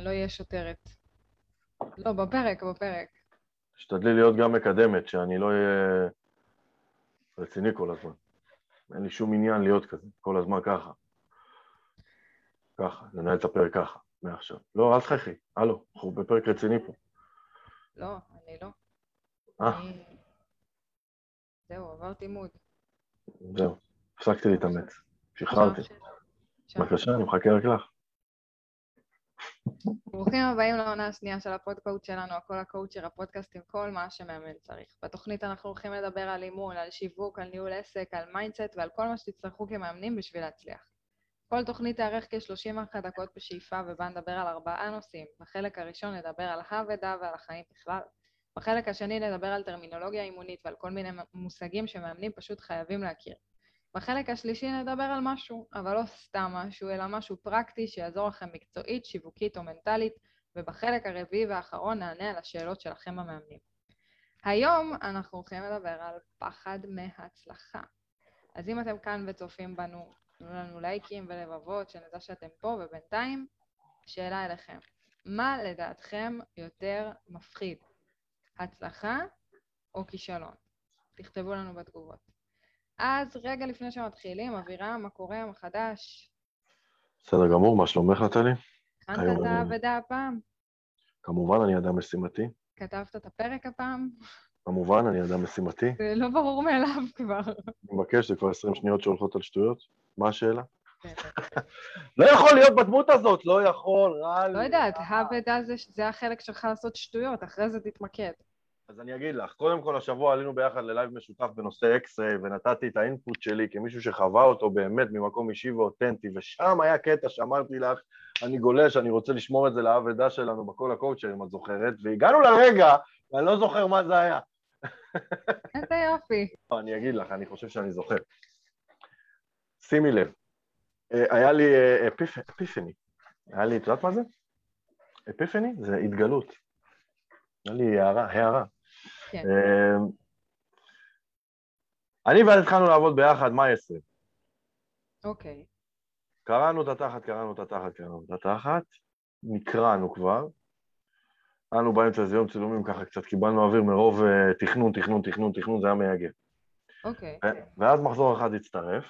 לא אהיה שוטרת. לא, בפרק, בפרק. תשתדלי להיות גם מקדמת, שאני לא אהיה רציני כל הזמן. אין לי שום עניין להיות כזה, כל הזמן ככה. ככה, לנהל את הפרק ככה, מעכשיו. לא, אל תחייכי, הלו, אנחנו בפרק רציני פה. לא, אני לא. אה, אני... זהו, עברתי מוד. זהו, הפסקתי להתאמץ. שחררתי. בבקשה, אני מחכה רק לך. ברוכים הבאים לעונה השנייה של הפודקאסט שלנו, הכל הקואוצ'ר, הפודקאסט עם כל מה שמאמן צריך. בתוכנית אנחנו הולכים לדבר על אימון, על שיווק, על ניהול עסק, על mindset ועל כל מה שתצטרכו כמאמנים בשביל להצליח. כל תוכנית תארך כ-31 דקות בשאיפה ובה נדבר על ארבעה נושאים. בחלק הראשון נדבר על האבדה ועל החיים בכלל. בחלק השני נדבר על טרמינולוגיה אימונית ועל כל מיני מושגים שמאמנים פשוט חייבים להכיר. בחלק השלישי נדבר על משהו, אבל לא סתם משהו, אלא משהו פרקטי שיעזור לכם מקצועית, שיווקית או מנטלית, ובחלק הרביעי והאחרון נענה על השאלות שלכם המאמנים. היום אנחנו הולכים לדבר על פחד מהצלחה. אז אם אתם כאן וצופים בנו, תנו לנו לייקים ולבבות, שנדע שאתם פה, ובינתיים, שאלה אליכם. מה לדעתכם יותר מפחיד? הצלחה או כישלון? תכתבו לנו בתגובות. אז רגע לפני שמתחילים, אבירם, מה קורה? מה חדש? בסדר גמור, מה שלומך נטלי? הכנת את האבדה הפעם? כמובן, אני אדם משימתי. כתבת את הפרק הפעם? כמובן, אני אדם משימתי. זה לא ברור מאליו כבר. אני מבקש, זה כבר 20 שניות שהולכות על שטויות. מה השאלה? לא יכול להיות בדמות הזאת, לא יכול, רע לי. לא יודעת, האבדה זה החלק שלך לעשות שטויות, אחרי זה תתמקד. אז אני אגיד לך, קודם כל השבוע עלינו ביחד ל live משותף בנושא X-ray ונתתי את ה input שלי כמישהו שחווה אותו באמת ממקום אישי ואותנטי ושם היה קטע שאמרתי לך, אני גולש, אני רוצה לשמור את זה לאבדה שלנו בכל הקואוצ'ר אם את זוכרת והגענו לרגע ואני לא זוכר מה זה היה. איזה יופי. לא, אני אגיד לך, אני חושב שאני זוכר. שימי לב, אה, היה לי אה, אפיפ- אפיפני, היה לי, את יודעת מה זה? אפיפני זה התגלות. היה לי הערה, הערה. כן. אה, אני ואת התחלנו לעבוד ביחד, מאי 20. אוקיי. קראנו את התחת, קראנו את התחת, קראנו את התחת, נקרענו כבר. לנו באמצע איזה יום צילומים ככה, קצת קיבלנו אוויר מרוב אה, תכנון, תכנון, תכנון, תכנון, זה היה מייגע. אוקיי. ו- ואז מחזור אחד הצטרף,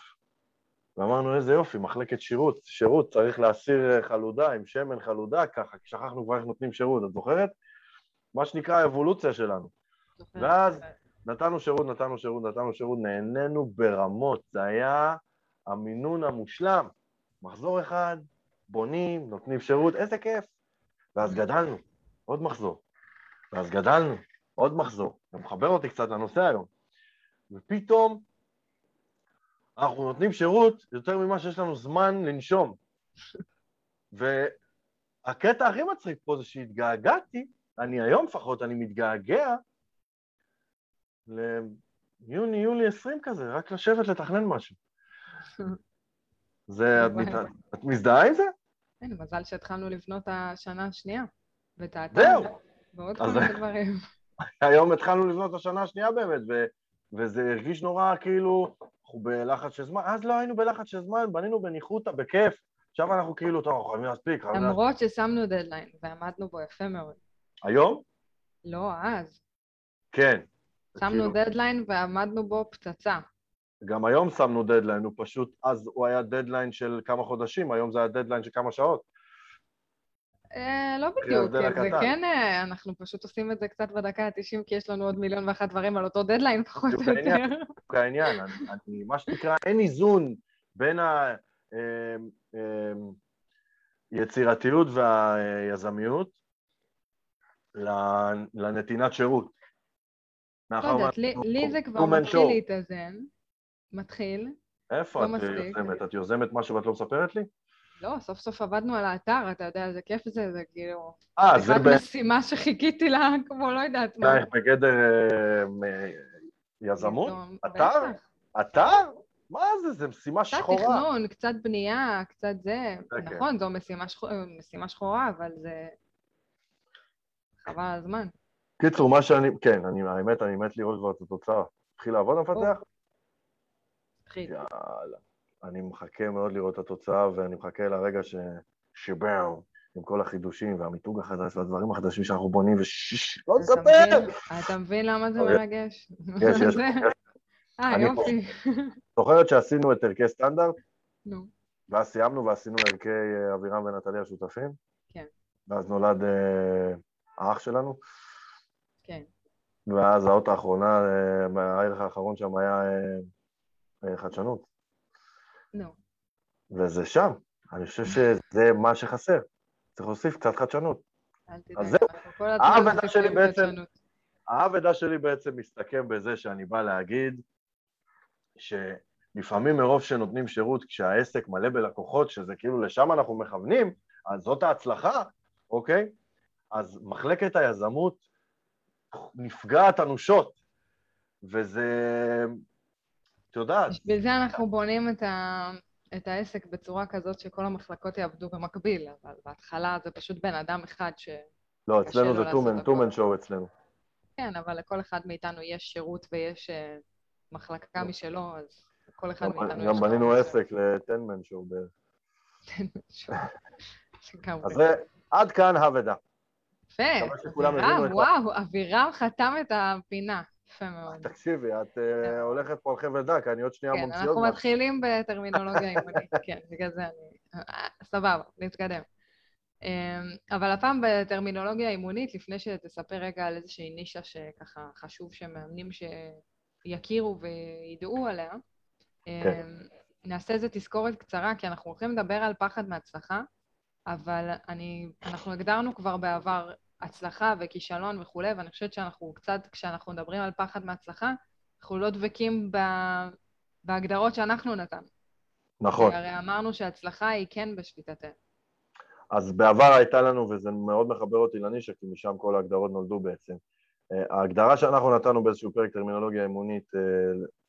ואמרנו, איזה יופי, מחלקת שירות, שירות, צריך להסיר אה, חלודה עם שמן חלודה, ככה, כי שכחנו כבר איך נותנים שירות, את זוכרת? מה שנקרא האבולוציה שלנו. ואז- נתנו שירות, נתנו שירות, נתנו שירות, נהנינו ברמות, זה היה המינון המושלם. מחזור אחד, בונים, נותנים שירות, איזה כיף. ואז גדלנו, עוד מחזור. ואז גדלנו, עוד מחזור. זה מחבר אותי קצת לנושא היום. ופתאום אנחנו נותנים שירות יותר ממה שיש לנו זמן לנשום. והקטע הכי מצחיק פה זה שהתגעגעתי, אני היום לפחות, אני מתגעגע ליוני-יולי 20 כזה, רק לשבת לתכנן משהו. זה, את, מת- את מזדהה עם זה? כן, מזל שהתחלנו לבנות השנה השנייה. ואת האתר. זהו. ועוד כל מיני דברים. היום התחלנו לבנות השנה השנייה באמת, ו, וזה הרגיש נורא כאילו, אנחנו בלחץ של זמן, אז לא היינו בלחץ של זמן, בנינו בניחותא, בכיף. עכשיו אנחנו כאילו, טוב, אנחנו חייבים להספיק. למרות ששמנו דדליין ועמדנו בו יפה מאוד. היום? לא, אז. כן. שמנו כאילו, דדליין ועמדנו בו פצצה. גם היום שמנו דדליין, הוא פשוט, אז הוא היה דדליין של כמה חודשים, היום זה היה דדליין של כמה שעות. אה, לא בדיוק, ההבדל זה הקטן. כן, אה, אנחנו פשוט עושים את זה קצת בדקה ה-90, כי יש לנו עוד מיליון ואחת דברים על אותו דדליין, פחות או יותר. בדיוק העניין, אני, אני, מה שנקרא, אין איזון בין היצירתיות והיזמיות ל- לנתינת שירות. לא מאחר יודעת, לי- זה כבר מתחיל. להתאזן. מתחיל. איפה לא את מספיק. יוזמת? את יוזמת משהו ואת לא מספרת לי? לא, סוף סוף עבדנו על האתר, אתה יודע איזה כיף זה, זה כאילו... אה, זה אחת משימה שחיכיתי לה, כמו לא יודעת מה. בערך בגדר אה, יזמות? אתר? אתר? מה זה? זה משימה קצת שחורה. תכנון, קצת בנייה, קצת זה. זה כן. נכון, זו משימה שחורה, משימה שחורה, אבל זה... חבל על הזמן. קיצור, מה שאני, כן, אני, האמת, אני מת לראות כבר את התוצאה. התחיל לעבוד המפתח? תתחיל. יאללה. אני מחכה מאוד לראות את התוצאה, ואני מחכה לרגע ש... שבאו, עם כל החידושים והמיתוג החדש והדברים החדשים שאנחנו בונים, וש... לא! מבין- אתה מבין למה זה אוקיי. מרגש? יש, יש. אה. יופי. זוכרת שעשינו את ערכי סטנדרט, נו, ואז סיימנו ועשינו ערכי אה, אבירם ונטלי השותפים? כן. ואז נולד אה, האח שלנו. ואז האות האחרונה, אה, הערך האחרון שם היה אה, אה, חדשנות. נו. וזה שם. אני חושב שזה מה שחסר. צריך להוסיף קצת חדשנות. אל אז תדאג, זהו. הזמן העבודה מוסיפים שלי בעצם-. האבדה שלי בעצם מסתכם בזה שאני בא להגיד שלפעמים מרוב שנותנים שירות כשהעסק מלא בלקוחות, שזה כאילו לשם אנחנו מכוונים, אז זאת ההצלחה, אוקיי? אז מחלקת היזמות נפגעת אנושות, וזה, את יודעת, בשביל זה אנחנו בונים את, ה... את העסק בצורה כזאת שכל המחלקות יעבדו במקביל, אבל בהתחלה זה פשוט בן אדם אחד ש... לא, אצלנו זה טומן. טומן שואו אצלנו. כן, אבל לכל אחד מאיתנו יש שירות ויש אה, מחלקה משלו, אז כל אחד מאיתנו יש... גם בנינו. עסק לטנמן שואו בערך. לגמרי. אז זה, עד כאן האבדה. יפה, מקווה שכולם הבינו אבירם, וואו, אבירם חתם את הפינה. יפה מאוד. תקשיבי, את אה, הולכת פה על חבל דק, אני עוד שנייה כן, ממציא אנחנו עוד משהו. מתחילים בטרמינולוגיה אימונית, כן, בגלל זה אני... אה, סבבה, נתקדם. אמ, אבל הפעם בטרמינולוגיה אימונית, לפני שתספר רגע על איזושהי נישה שככה חשוב שמאמנים שיכירו וידעו עליה, כן. אמ, נעשה איזה תזכורת קצרה, כי אנחנו הולכים לדבר על פחד מהצלחה, אבל אני, אנחנו הגדרנו כבר בעבר הצלחה וכישלון וכולי, ואני חושבת שאנחנו קצת, כשאנחנו מדברים על פחד מהצלחה, אנחנו לא דבקים ב... בהגדרות שאנחנו נתנו. נכון. הרי אמרנו שהצלחה היא כן בשליטתנו. אז בעבר הייתה לנו, וזה מאוד מחבר אותי לנישה, כי משם כל ההגדרות נולדו בעצם. אה, ההגדרה שאנחנו נתנו באיזשהו פרק טרמינולוגיה אימונית אה,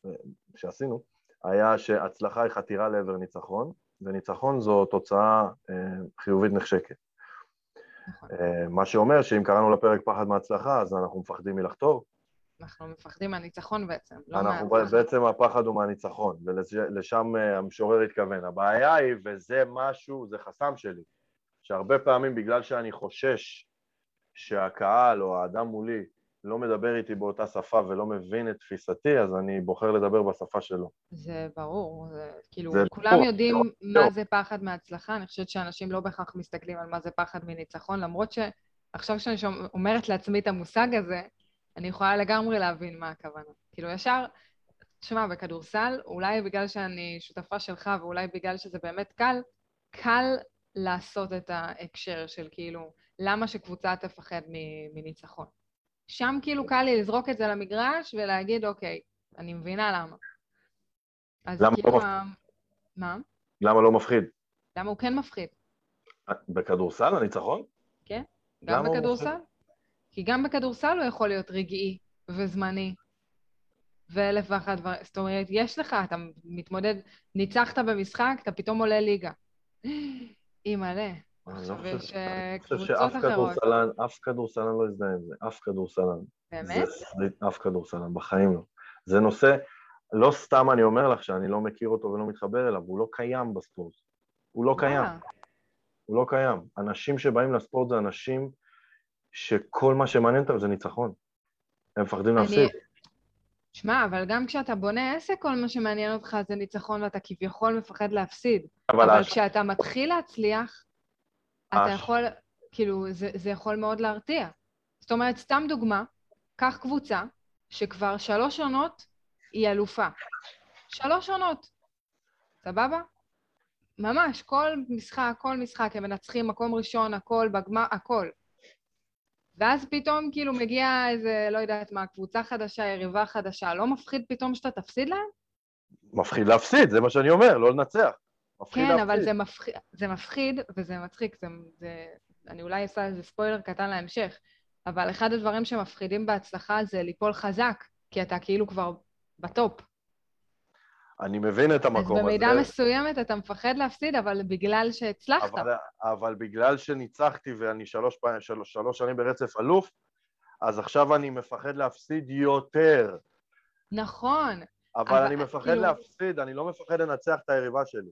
אה, שעשינו, היה שהצלחה היא חתירה לעבר ניצחון, וניצחון זו תוצאה אה, חיובית נחשקת. נכון. אה, מה שאומר שאם קראנו לפרק פחד מהצלחה, אז אנחנו מפחדים מלחתור. אנחנו מפחדים מהניצחון בעצם, לא אנחנו מההצלחה. בעצם הפחד הוא מהניצחון, ולשם אה, המשורר התכוון. הבעיה היא, וזה משהו, זה חסם שלי, שהרבה פעמים בגלל שאני חושש שהקהל או האדם מולי לא מדבר איתי באותה שפה ולא מבין את תפיסתי, אז אני בוחר לדבר בשפה שלו. זה ברור, זה כאילו, זה כולם ברור, יודעים ברור, מה ברור. זה פחד מהצלחה, אני חושבת שאנשים לא בהכרח מסתכלים על מה זה פחד מניצחון, למרות שעכשיו שאני שומע- אומרת לעצמי את המושג הזה, אני יכולה לגמרי להבין מה הכוונה. כאילו, ישר, תשמע, בכדורסל, אולי בגלל שאני שותפה שלך ואולי בגלל שזה באמת קל, קל לעשות את ההקשר של כאילו, למה שקבוצה תפחד מניצחון. שם כאילו קל לי לזרוק את זה למגרש ולהגיד, אוקיי, אני מבינה למה. אז למה כאילו... לא ה- מה? למה לא מפחיד? למה הוא כן מפחיד? בכדורסל הניצחון? גם למה הוא בכדורסל? כי גם בכדורסל הוא יכול להיות רגעי וזמני ואלף ואחת דברים. זאת אומרת, יש לך, אתה מתמודד, ניצחת במשחק, אתה פתאום עולה ליגה. אימא'לה. אני לא חושב- אה, שאף אחרות. כדורסלן, אף כדורסלן לא יזדהה עם זה, אף כדורסלן. באמת? אף כדורסלן, בחיים לא. זה נושא, לא סתם אני אומר לך שאני לא מכיר אותו ולא מתחבר אליו, הוא לא קיים בספורט. הוא לא קיים. הוא לא קיים. אנשים שבאים לספורט זה אנשים שכל מה שמעניין אותם זה ניצחון. הם מפחדים להפסיד. שמע, אבל גם כשאתה בונה עסק, כל מה שמעניין אותך זה ניצחון ואתה כביכול מפחד להפסיד. אבל אבל הש- כשאתה מתחיל להצליח, אתה הש- יכול, כאילו, זה, זה יכול מאוד להרתיע. זאת אומרת, סתם דוגמה, קח קבוצה שכבר שלוש עונות היא אלופה. שלוש עונות, סבבה? ממש, כל משחק, כל משחק, הם מנצחים מקום ראשון, הכל, בגמר, הכל. ואז פתאום כאילו מגיע איזה, לא יודעת מה, קבוצה חדשה, יריבה חדשה, לא מפחיד פתאום שאתה תפסיד להם? מפחיד להפסיד, זה מה שאני אומר, לא לנצח. מפחיד כן. אבל זה מפחיד, זה מפחיד וזה מצחיק, זה, זה... אני אולי אעשה איזה ספוילר קטן להמשך, אבל אחד הדברים שמפחידים בהצלחה זה ליפול חזק, כי אתה כאילו כבר בטופ. אני מבין את אז המקום הזה. במידה מסוימת אתה מפחד להפסיד, אבל בגלל שהצלחת. אבל, אבל בגלל שניצחתי ואני שלוש, פעמים, שלוש, שלוש שנים ברצף אלוף, אז עכשיו אני מפחד להפסיד יותר. נכון, אבל אבל אני מפחד כאילו- להפסיד, אני לא מפחד לנצח את היריבה שלי.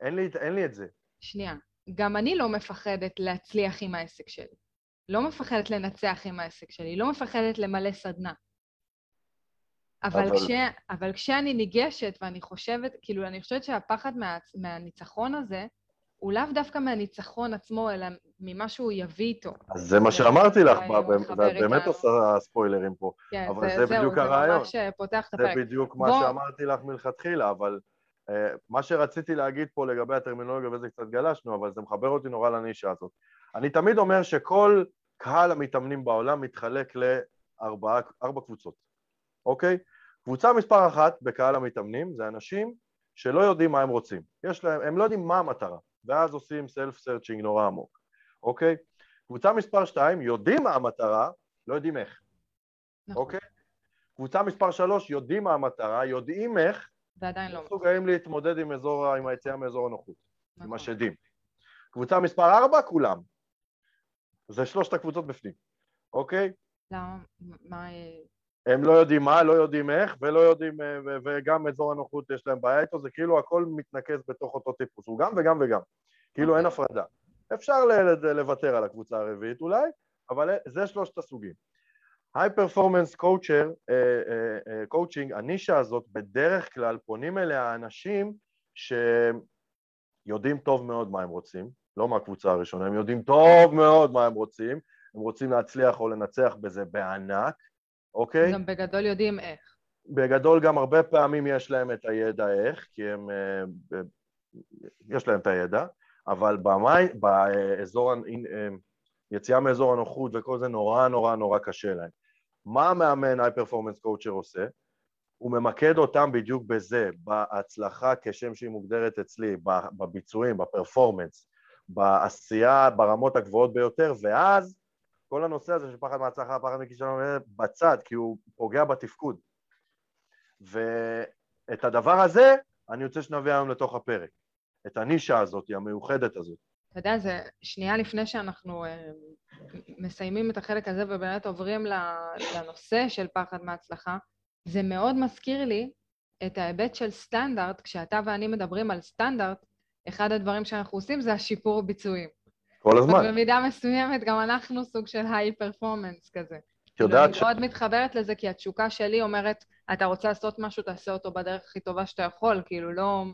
אין לי, אין לי את זה. שנייה. גם אני לא מפחדת להצליח עם העסק שלי. לא מפחדת לנצח עם העסק שלי, לא מפחדת למלא סדנה. אבל, אבל- כש, אבל כשאני ניגשת ואני חושבת, כאילו, אני חושבת שהפחד מה, מהניצחון הזה, הוא לאו דווקא מהניצחון עצמו, אלא ממה שהוא יביא איתו. אז זה מה זה שאמרתי לך, ואת באמת. עושה ספוילרים פה. כן, אבל זה, זה זהו, בדיוק זה הרעיון. ממש אה, פותח את זה הפרק. בדיוק מה שאמרתי לך מלכתחילה, אבל מה שרציתי להגיד פה לגבי הטרמינולוגיה, וזה קצת גלשנו, אבל זה מחבר אותי נורא לנישה הזאת. אני תמיד אומר שכל קהל המתאמנים בעולם מתחלק לארבע ארבע קבוצות, אוקיי? קבוצה מספר אחת בקהל המתאמנים זה אנשים שלא יודעים מה הם רוצים. יש להם, הם לא יודעים מה המטרה, ואז עושים סלף סרצ'ינג נורא עמוק, אוקיי? קבוצה מספר שתיים יודעים מה המטרה, לא יודעים איך. נכון, אוקיי? קבוצה מספר שלוש יודעים מה המטרה, יודעים איך, ועדיין לא. מסוגלים להתמודד עם, אזור, עם היציאה מאזור הנוחות, עם נכון. השדים. קבוצה מספר ארבע, כולם. זה שלושת הקבוצות בפנים, אוקיי? למה? מה... אה, הם לא יודעים מה, לא יודעים איך, ולא יודעים, אה, וגם אזור הנוחות יש להם בעיה איתו, זה כאילו הכל מתנקז בתוך אותו טיפוס, הוא גם וגם וגם. כאילו אין הפרדה. אפשר לוותר על הקבוצה הרביעית אולי, אבל זה שלושת הסוגים. high performance coacher, coaching, הנישה הזאת, בדרך כלל פונים אליה אנשים שיודעים טוב מאוד מה הם רוצים, לא מהקבוצה הראשונה, הם יודעים טוב מאוד מה הם רוצים, הם רוצים להצליח או לנצח בזה בענק, אוקיי? גם בגדול יודעים איך. בגדול גם הרבה פעמים יש להם את הידע איך, כי הם, אה, ב- יש להם את הידע, אבל במי, באזור, אה, יציאה מאזור הנוחות וכל זה נורא נורא נורא קשה להם. מה המאמן היי פרפורמנס קואוצ'ר עושה? הוא ממקד אותם בדיוק בזה, בהצלחה כשם שהיא מוגדרת אצלי, בביצועים, בפרפורמנס, בעשייה ברמות הגבוהות ביותר, ואז כל הנושא הזה של פחד מהצלחה, פחד מכישלון, אה, בצד, כי הוא פוגע בתפקוד. ואת הדבר הזה אני רוצה שנביא היום לתוך הפרק. את הנישה הזאת, המיוחדת הזאת. אתה יודע, זה שנייה לפני שאנחנו אה, מסיימים את החלק הזה ובאמת עוברים לנושא של פחד מהצלחה, זה מאוד מזכיר לי את ההיבט של סטנדרט, כשאתה ואני מדברים על סטנדרט, אחד הדברים שאנחנו עושים זה השיפור ביצועים. כל הזמן. במידה מסוימת גם אנחנו סוג של high performance כזה. את יודעת ש... אני מאוד מתחברת לזה, כי התשוקה שלי אומרת, אתה רוצה לעשות משהו, תעשה אותו בדרך הכי טובה שאתה יכול, כאילו, לא,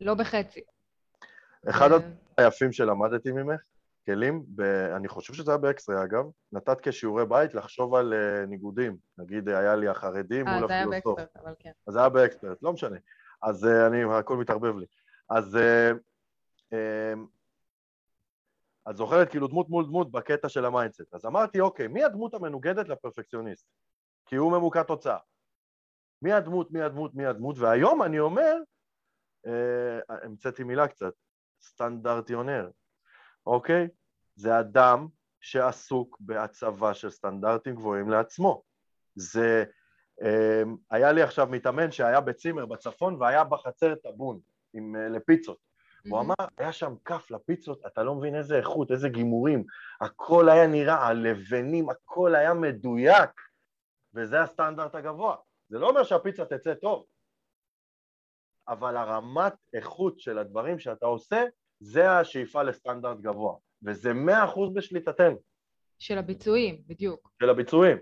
לא בחצי. אחד אה, הדברים היפים שלמדתי ממך, כלים, ב... אני חושב שזה היה באקסטרה אגב, נתת כשיעורי בית לחשוב על uh, ניגודים. נגיד, היה לי החרדים אה, מול זה היה הפילוסוף. ב expert, אבל כן. אז זה היה ב expert, לא משנה. אז uh, אני, הכל מתערבב לי. אז uh, uh, את זוכרת כאילו דמות מול דמות בקטע של ה mindset. אז אמרתי, אוקיי, מי הדמות המנוגדת לפרפקציוניסט? כי הוא ממוקד תוצאה. מי הדמות, מי הדמות, מי הדמות, והיום אני אומר, אה, המצאתי מילה קצת, סטנדרטיונר, אוקיי? זה אדם שעסוק בהצבה של סטנדרטים גבוהים לעצמו. זה, אה, היה לי עכשיו מתאמן שהיה בצימר בצפון והיה בחצר טבון עם, אה, לפיצות. הוא אמר, היה שם כף לפיצות, אתה לא מבין איזה איכות, איזה גימורים, הכל היה נראה, הלבנים, הכל היה מדויק, וזה הסטנדרט הגבוה. זה לא אומר שהפיצה תצא טוב, אבל הרמת איכות של הדברים שאתה עושה, זה השאיפה לסטנדרט גבוה, וזה מאה אחוז בשליטתנו, של הביצועים, בדיוק. של הביצועים.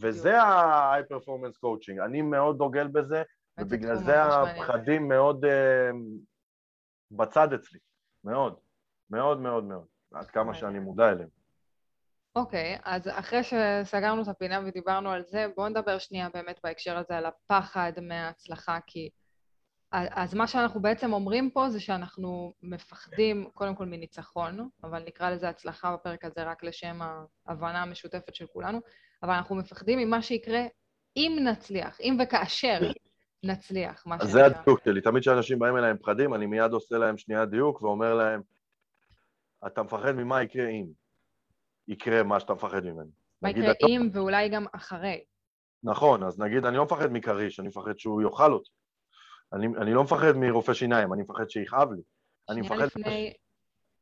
וזה ה-high performance coaching, אני מאוד דוגל בזה, ובגלל זה. הפחדים מאוד uh, בצד אצלי, מאוד, מאוד מאוד מאוד, עד כמה. שאני מודע אליהם. אוקיי, אז אחרי שסגרנו את הפינה ודיברנו על זה, בואו נדבר שנייה באמת בהקשר הזה על הפחד מההצלחה, כי... אז מה שאנחנו בעצם אומרים פה זה שאנחנו מפחדים קודם כל מניצחון, אבל נקרא לזה הצלחה בפרק הזה רק לשם ההבנה המשותפת של כולנו, אבל אנחנו מפחדים ממה שיקרה אם נצליח, אם וכאשר נצליח, זה הדיוק שלי, תמיד כשאנשים באים אליי עם פחדים, אני מיד עושה להם שנייה דיוק ואומר להם, אתה מפחד ממה יקרה אם יקרה מה שאתה מפחד ממנו. מה יקרה אם ואולי גם אחרי. נכון, אז נגיד, אני לא מפחד מכריש, אני מפחד שהוא יאכל אותי. אני, אני לא מפחד מרופא שיניים, אני מפחד שיכאב לי. אני מפחד... לפני,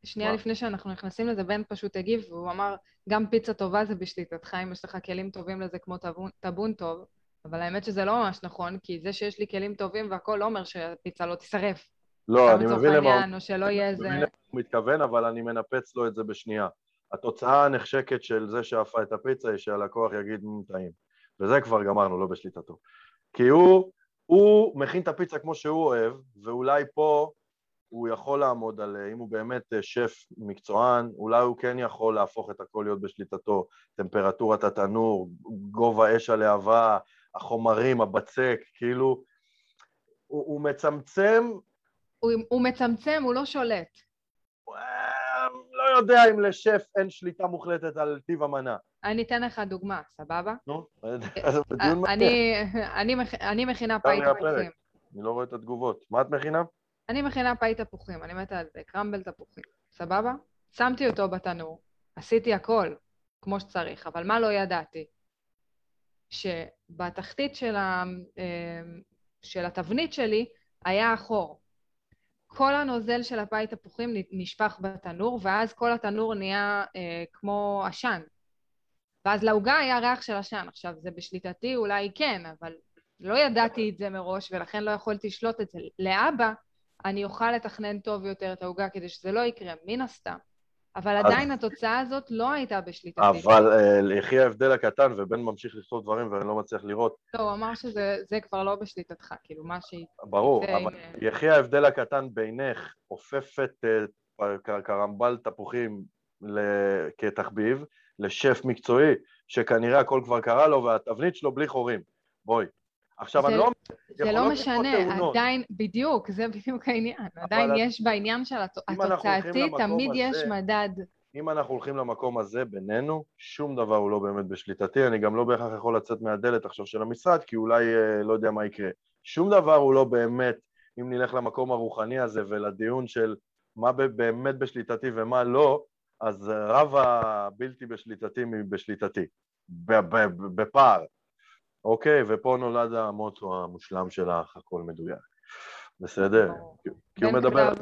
שנייה מה? לפני שאנחנו נכנסים לזה, בן פשוט הגיב, והוא אמר, גם פיצה טובה זה בשליטתך, אם יש לך כלים טובים לזה כמו טבון, טבון טוב, אבל האמת שזה לא ממש נכון, כי זה שיש לי כלים טובים והכול לא אומר שהפיצה לא תישרף. לא, אני מבין למה הוא או שלא יהיה איזה... הוא מתכוון, אבל אני מנפץ לו את זה בשנייה. התוצאה הנחשקת של זה שאפה את הפיצה היא שהלקוח יגיד "מ, טעים. וזה כבר גמרנו, לא בשליטתו. כי הוא, הוא מכין את הפיצה כמו שהוא אוהב, ואולי פה הוא יכול לעמוד על, אם הוא באמת אה, שף מקצוען, אולי הוא כן יכול להפוך את הכל להיות בשליטתו, טמפרטורת התנור, גובה אש הלהבה, החומרים, הבצק, כאילו, הוא, הוא מצמצם הוא, הוא מצמצם, הוא לא שולט. אה, יודע אם לשף אין שליטה מוחלטת על טיב המנה. אני אתן לך דוגמה, סבבה? נו, אז בדיון מעניין. אני, אני, מכ- אני מכינה פאי. תפוחים. אני לא רואה את התגובות. מה את מכינה? אני מכינה פאי תפוחים, אני מתה על זה, קרמבל תפוחים, סבבה? שמתי אותו בתנור, עשיתי הכל כמו שצריך, אבל מה לא ידעתי? שבתחתית של, ה, אה, של התבנית שלי היה החור. כל הנוזל של הפאי תפוחים נשפך בתנור, ואז כל התנור נהיה אה, כמו עשן. ואז לעוגה היה ריח של עשן. עכשיו, זה בשליטתי אולי כן, אבל לא ידעתי את זה מראש, ולכן לא יכולתי לשלוט את זה. לאבא, אני אוכל לתכנן טוב יותר את העוגה כדי שזה לא יקרה, מן הסתם. אבל אז- עדיין התוצאה הזאת לא הייתה בשליטתי. אבל אה, יחי ההבדל הקטן, ובן ממשיך לכתוב דברים ואני לא מצליח לראות. לא, הוא אמר שזה זה כבר לא בשליטתך, כאילו, מה שהיא... ברור, אבל יחי ההבדל הקטן בינך אופפת אה, קרמבל תפוחים כתחביב, לשף מקצועי, שכנראה הכל כבר קרה לו, והתבנית שלו בלי חורים. בואי. עכשיו, זה- אני לא... זה לא משנה. עדיין, בדיוק, זה בדיוק העניין. עדיין אז- יש בעניין של הת- התוצאתי, תמיד יש הזה- מדד. אם אנחנו הולכים למקום הזה בינינו, שום דבר הוא לא באמת בשליטתי, אני גם לא בהכרח יכול לצאת מהדלת עכשיו של המשרד, כי אולי אה, לא יודע מה יקרה. שום דבר הוא לא באמת, אם נלך למקום הרוחני הזה ולדיון של מה באמת בשליטתי ומה לא, אז אה, רב הבלתי בשליטתי מבשליטתי, בפער. אוקיי, ופה נולד המוטו המושלם שלך, הכל מדויק. בסדר? כי- הוא מדבר...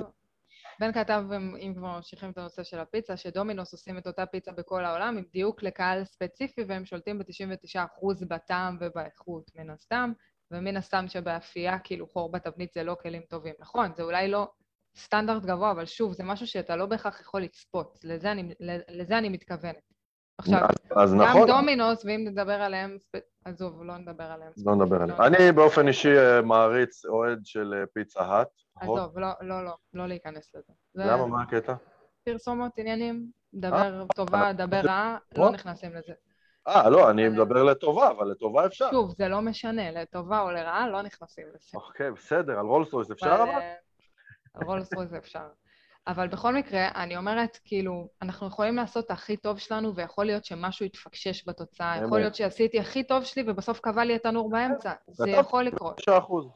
בן כתב, אם כבר ממשיכים את הנושא של הפיצה, שדומינוס עושים את אותה פיצה בכל העולם עם דיוק לקהל ספציפי, והם שולטים ב-99% בטעם ובאיכות, מן הסתם, ומן הסתם שבאפייה, כאילו חור בתבנית זה לא כלים טובים. נכון, זה אולי לא סטנדרט גבוה, אבל שוב, זה משהו שאתה לא בהכרח יכול לצפות. לזה אני, לזה אני מתכוונת. עכשיו, אז- אז גם נכון, דומינוס, ואם נדבר עליהם, עזוב, לא נדבר עליהם. לא נדבר עליהם. לא. אני באופן אישי אה, מעריץ אוהד של אה, פיצה האט. עזוב, לא, לא, לא, לא להיכנס לזה. זה למה? מה הקטע? פרסומות, עניינים, דבר טובה, דבר רעה, לא. נכנסים לזה. אה, לא, אני מדבר לטובה, אבל לטובה אפשר. שוב, זה לא משנה, לטובה או לרעה, לא נכנסים לזה. אוקיי, בסדר, על רולס רויס אפשר אבל? אה, על רולס רויס אפשר. אבל בכל מקרה, אני אומרת, כאילו, אנחנו יכולים לעשות את הכי טוב שלנו, ויכול להיות שמשהו יתפקשש בתוצאה. יכול אמת. להיות שעשיתי הכי טוב שלי, ובסוף קבע לי התנור באמצע. זה בטח. יכול לקרות. 9 אחוז.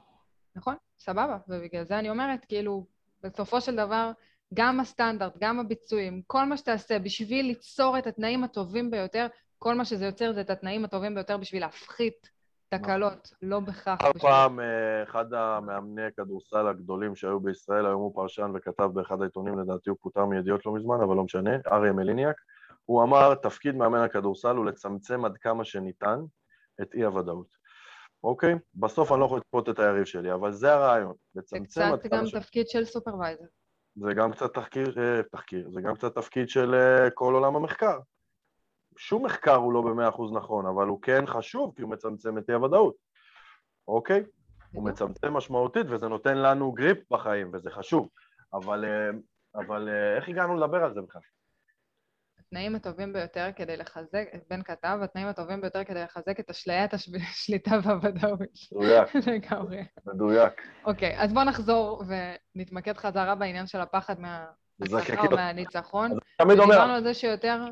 נכון, סבבה. ובגלל זה אני אומרת, כאילו, בסופו של דבר, גם הסטנדרט, גם הביצועים, כל מה שתעשה בשביל ליצור את התנאים הטובים ביותר, כל מה שזה יוצר זה את התנאים הטובים ביותר בשביל להפחית תקלות, לא בהכרח כל. פעם אה, אחד המאמני כדורסל הגדולים שהיו בישראל, היום הוא פרשן וכתב באחד העיתונים, לדעתי הוא פוטר מידיעות לא מזמן, אבל לא משנה, אריה מליניאק, הוא אמר, תפקיד מאמן הכדורסל הוא לצמצם עד כמה שניתן את אי-הוודאות. אוקיי? בסוף אני לא יכול לצפות את היריב שלי, אבל זה הרעיון, זה לצמצם עד קצת כמה גם ש... תפקיד של supervisor. זה גם קצת תחקיר, אה, תחקיר, זה גם קצת תפקיד של אה, כל עולם המחקר. שום מחקר הוא לא במאה אחוז נכון, אבל הוא כן חשוב כי הוא מצמצם את אי-הוודאות, אוקיי? הוא. מצמצם משמעותית וזה נותן לנו גריפ בחיים וזה חשוב. אבל, אה, אבל אה, איך הגענו לדבר על זה בכלל? התנאים הטובים ביותר כדי לחזק, בן כתב, התנאים הטובים ביותר כדי לחזק את אשליית השליטה והוודאות. מדויק, לגמרי. מדויק. אוקיי, אז בואו נחזור ונתמקד חזרה בעניין של הפחד מההצלחה או. מהניצחון. תמיד אומר, ודיברנו על זה שיותר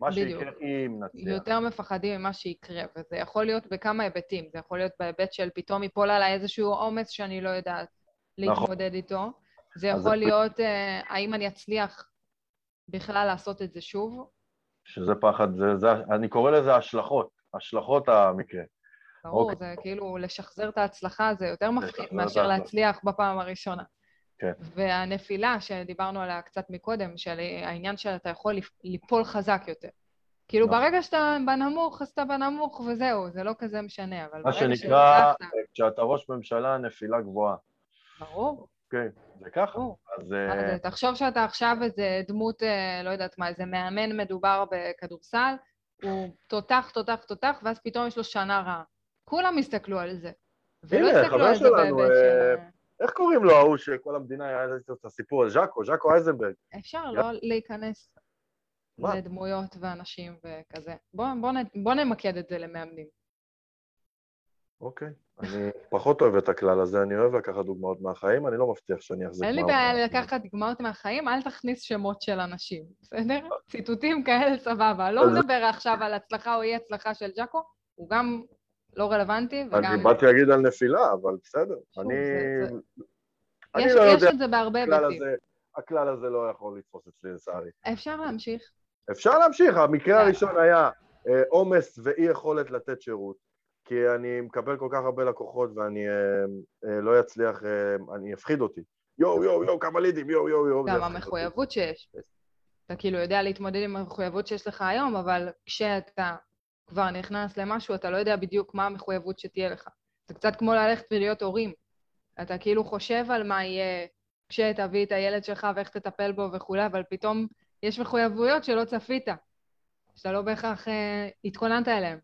מה בדיוק. שיקרה אם נצליח. יותר מפחדים ממה שיקרה, וזה יכול להיות בכמה היבטים. זה יכול להיות בהיבט של פתאום ייפול עליי איזשהו עומס שאני לא יודעת להתמודד איתו. זה יכול זה- להיות אה, האם אני אצליח בכלל לעשות את זה שוב. שזה פחד, זה, זה, אני קורא לזה השלכות, השלכות המקרה. ברור, אוקיי. זה כאילו לשחזר את ההצלחה זה יותר מפחיד מאשר. להצליח בפעם הראשונה. כן. והנפילה שדיברנו עליה קצת מקודם, של העניין שאתה יכול ליפול חזק יותר. כאילו נכון. ברגע שאתה בנמוך, אז אתה בנמוך וזהו, זה לא כזה משנה, אבל מה ברגע שנקרא, שהצלחת, כשאתה ראש ממשלה, נפילה גבוהה. ברור, אוקיי? זה ככה. ברור. אז אה, אז אה, תחשוב שאתה עכשיו איזה דמות, אה, לא יודעת מה, איזה מאמן מדובר בכדורסל, הוא תותח, תותח, תותח, ואז פתאום יש לו שנה רעה. כולם יסתכלו על זה. ולא חבר על זה בהיבט אה, של... איך קוראים לו ההוא שכל המדינה היה את הסיפור הזה? ז'אקו, ז'אקו אייזנברג. אפשר לא להיכנס? לדמויות ואנשים וכזה. בוא, בוא, נ- בוא נמקד את זה למאמנים. אוקיי. אני פחות אוהב את הכלל הזה, אני אוהב לקחת דוגמאות מהחיים, אני לא מבטיח שאני אחזיק אין לי. בעיה לקחת דוגמאות מהחיים, אל תכניס שמות של אנשים, בסדר? ציטוטים כאלה סבבה. לא מדבר עכשיו על הצלחה או אי הצלחה של ג'אקו, הוא גם לא רלוונטי וגם... אני באתי להגיד על נפילה, אבל בסדר. שוב, אני... זה- אני יש, לא יש יודע, את זה בהרבה היבטים. הכלל הזה לא יכול לתפוס אצלי לצערי. אפשר להמשיך. אפשר להמשיך, המקרה. הראשון היה אה, עומס ואי יכולת לתת שירות, כי אני מקבל כל כך הרבה לקוחות ואני אה, אה, לא אצליח, אני אפחיד אותי. יואו, יואו, יואו, כמה לידים, יואו, יואו, יואו. גם. המחויבות שיש. אתה כאילו יודע להתמודד עם המחויבות שיש לך היום, אבל כשאתה כבר נכנס למשהו, אתה לא יודע בדיוק מה המחויבות שתהיה לך. זה קצת כמו ללכת ולהיות הורים. אתה כאילו חושב על מה יהיה כשתביא את הילד שלך ואיך תטפל בו וכולי, אבל פתאום יש מחויבויות שלא צפית, שאתה לא בהכרח אה, התכוננת אליהן.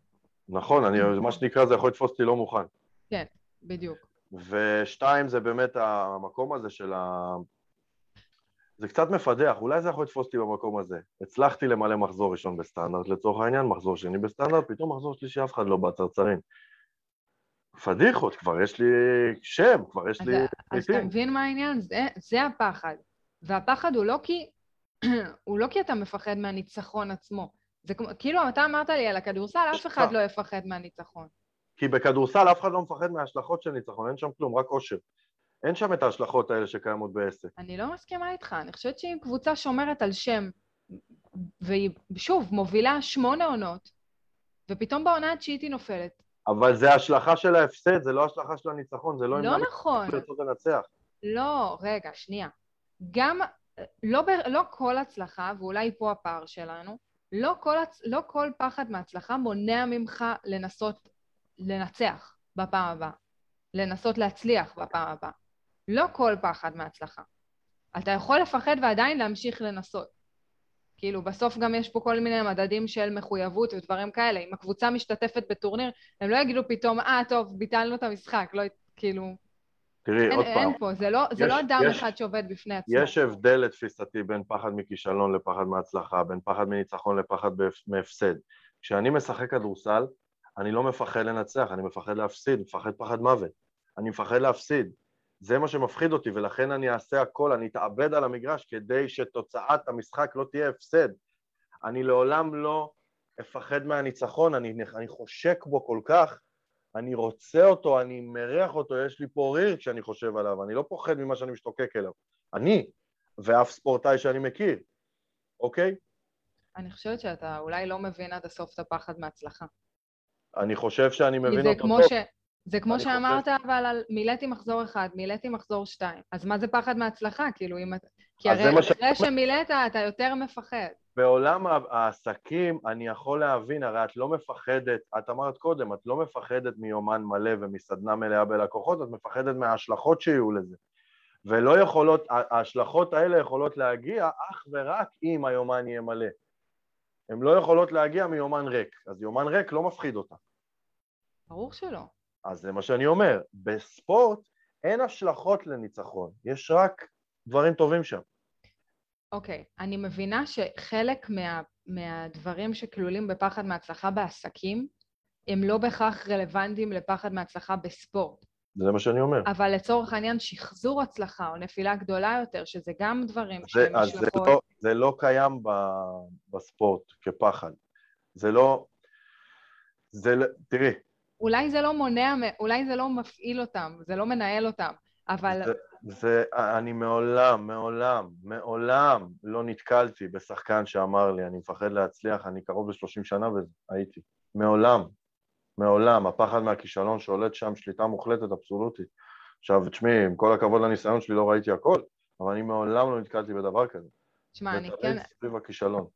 נכון, אני, מה שנקרא, זה יכול לתפוס אותי לא מוכן. בדיוק. ושתיים, זה באמת המקום הזה של ה... זה קצת מפדח, אולי זה יכול לתפוס אותי במקום הזה. הצלחתי למלא מחזור ראשון בסטנדרט, לצורך העניין, מחזור שני בסטנדרט, פתאום מחזור שלישי אף אחד לא בצרצרים. פדיחות, כבר יש לי שם, כבר יש אז, לי אז אתה. מבין מה העניין? זה, זה הפחד. והפחד הוא לא כי... הוא לא כי אתה מפחד מהניצחון עצמו. זה כמו, כאילו, אתה אמרת לי על הכדורסל, אף אחד לא יפחד מהניצחון. כי בכדורסל אף אחד לא מפחד מההשלכות של ניצחון, אין שם כלום, רק אושר. אין שם את ההשלכות האלה שקיימות בעסק. אני לא מסכימה איתך, אני חושבת שאם קבוצה שומרת על שם, והיא, שוב, מובילה שמונה עונות, ופתאום בעונה התשיעית היא נופלת, אבל זה השלכה של ההפסד, זה לא השלכה של הניצחון, זה לא לא נכון. לרצות לנצח. לא, רגע, שנייה. גם, לא, ב, לא כל הצלחה, ואולי פה הפער שלנו, לא כל, הצ- לא כל פחד מהצלחה מונע ממך לנסות לנצח בפעם הבאה, לנסות להצליח בפעם הבאה. לא כל פחד מהצלחה. אתה יכול לפחד ועדיין להמשיך לנסות. כאילו, בסוף גם יש פה כל מיני מדדים של מחויבות ודברים כאלה. אם הקבוצה משתתפת בטורניר, הם לא יגידו פתאום, אה, טוב, ביטלנו את המשחק, לא, כאילו... תראי, אין, עוד פעם, אין פה, זה לא, זה יש- לא אדם יש- אחד שעובד בפני עצמו. יש הבדל לתפיסתי בין פחד מכישלון לפחד מהצלחה, בין פחד מניצחון לפחד מהפסד. כשאני משחק כדורסל, אני לא מפחד לנצח, אני מפחד להפסיד, מפחד פחד מוות. אני מפחד להפסיד. זה מה שמפחיד אותי, ולכן אני אעשה הכל, אני אתאבד על המגרש כדי שתוצאת המשחק לא תהיה הפסד. אני לעולם לא אפחד מהניצחון, אני, אני חושק בו כל כך, אני רוצה אותו, אני מריח אותו, יש לי פה ריר כשאני חושב עליו, אני לא פוחד ממה שאני משתוקק אליו. אני, ואף ספורטאי שאני מכיר, אוקיי? אני חושבת שאתה אולי לא מבין עד הסוף את הפחד מהצלחה. אני חושב שאני מבין אותו טוב. ש... זה כמו אני חושב- שאמרת, אבל על מילאתי מחזור אחד, מילאתי מחזור שתיים. אז מה זה פחד מהצלחה? כאילו, אם אתה... כי הרי אחרי שמילאת, אתה יותר מפחד. בעולם העסקים אני יכול להבין, הרי את לא מפחדת, את אמרת קודם, את לא מפחדת מיומן מלא ומסדנה מלאה בלקוחות, את מפחדת מההשלכות שיהיו לזה. ולא יכולות, ההשלכות האלה יכולות להגיע אך ורק אם היומן יהיה מלא. הן לא יכולות להגיע מיומן ריק, אז יומן ריק לא מפחיד אותה. ברור שלא. אז זה מה שאני אומר, בספורט אין השלכות לניצחון, יש רק דברים טובים שם. אוקיי, אני מבינה שחלק מה, מהדברים שכלולים בפחד מהצלחה בעסקים, הם לא בהכרח רלוונטיים לפחד מהצלחה בספורט. זה מה שאני אומר. אבל לצורך העניין, שחזור הצלחה או נפילה גדולה יותר, שזה גם דברים זה, שהם אז זה. לא, זה לא קיים ב, בספורט כפחד. זה לא... זה לא... תראי, אולי זה לא מונע, אולי זה לא מפעיל אותם, זה לא מנהל אותם, אבל זה, זה... אני מעולם, מעולם, מעולם לא נתקלתי בשחקן שאמר לי, אני מפחד להצליח, אני קרוב ל-30 שנה והייתי. מעולם. מעולם. הפחד מהכישלון שולט שם שליטה מוחלטת, אבסולוטית. עכשיו, תשמעי, עם כל הכבוד לניסיון שלי, לא ראיתי הכל, אבל אני מעולם לא נתקלתי בדבר כזה. תשמע, אני כן, סביב הכישלון.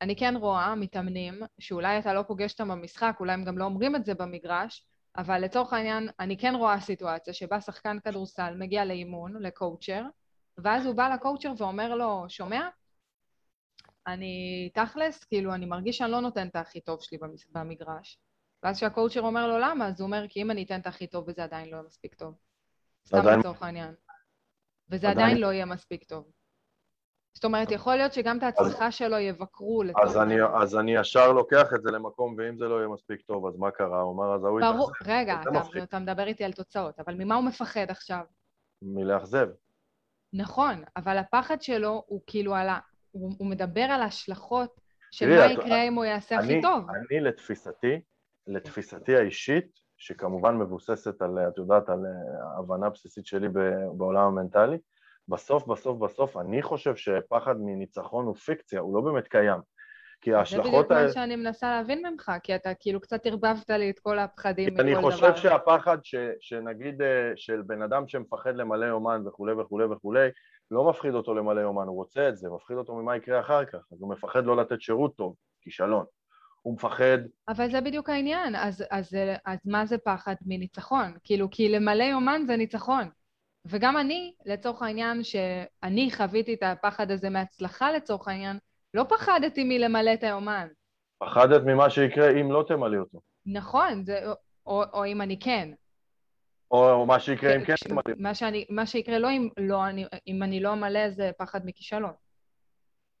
אני כן רואה מתאמנים, שאולי אתה לא פוגש אותם במשחק, אולי הם גם לא אומרים את זה במגרש, אבל לצורך העניין, אני כן רואה סיטואציה שבה שחקן כדורסל מגיע לאימון, לקואוצ'ר, ואז הוא בא לקואוצ'ר ואומר לו, שומע? אני תכלס, כאילו, אני מרגיש שאני לא נותן את הכי טוב שלי במגרש. ואז כשהקואוצ'ר אומר לו למה, אז הוא אומר, כי אם אני אתן את הכי טוב וזה עדיין לא יהיה מספיק טוב. סתם לצורך העניין. וזה עדיין- עדיין לא יהיה מספיק טוב. זאת אומרת, יכול להיות שגם את ההצלחה שלו יבקרו לצורך אז אני. אז אני ישר לוקח את זה למקום, ואם זה לא יהיה מספיק טוב, אז מה קרה? הוא אומר, אז ההוא ברור, התאכזב. רגע, אתה. אתה מדבר איתי על תוצאות, אבל ממה הוא מפחד עכשיו? מלאכזב. נכון, אבל הפחד שלו הוא כאילו על ה... הוא, הוא מדבר על ההשלכות של תראי, מה את- יקרה אם הוא יעשה הכי אני, טוב. אני לתפיסתי, לתפיסתי האישית, שכמובן מבוססת על, את יודעת, על אה, הבנה בסיסית שלי בעולם המנטלי, בסוף, בסוף, בסוף, אני חושב שפחד מניצחון הוא פיקציה, הוא לא באמת קיים. כי זה ההשלכות בדיוק האלה... מה שאני מנסה להבין ממך, כי אתה כאילו קצת ערבבת לי את כל הפחדים מכל אני דבר. חושב שהפחד ש, שנגיד אה, של בן אדם שמפחד למלא יומן וכולי וכולי וכולי, לא מפחיד אותו למלא יומן, הוא רוצה את זה, מפחיד אותו ממה יקרה אחר כך, אז הוא מפחד לא לתת שירות טוב, כישלון. הוא מפחד, אבל זה בדיוק העניין, אז, אז, אז מה זה פחד מניצחון? כאילו, כי למלא יומן זה ניצחון. וגם אני, לצורך העניין, שאני חוויתי את הפחד הזה מהצלחה לצורך העניין, לא פחדתי מלמלא את היומן. פחדת ממה שיקרה אם לא תמלא אותו, נכון, זה, או, או אם אני כן. או, או מה שיקרה אם כן תמלא. מה, שאני, מה שיקרה לא אם, לא אני, אם אני לא אמלא זה פחד מכישלון.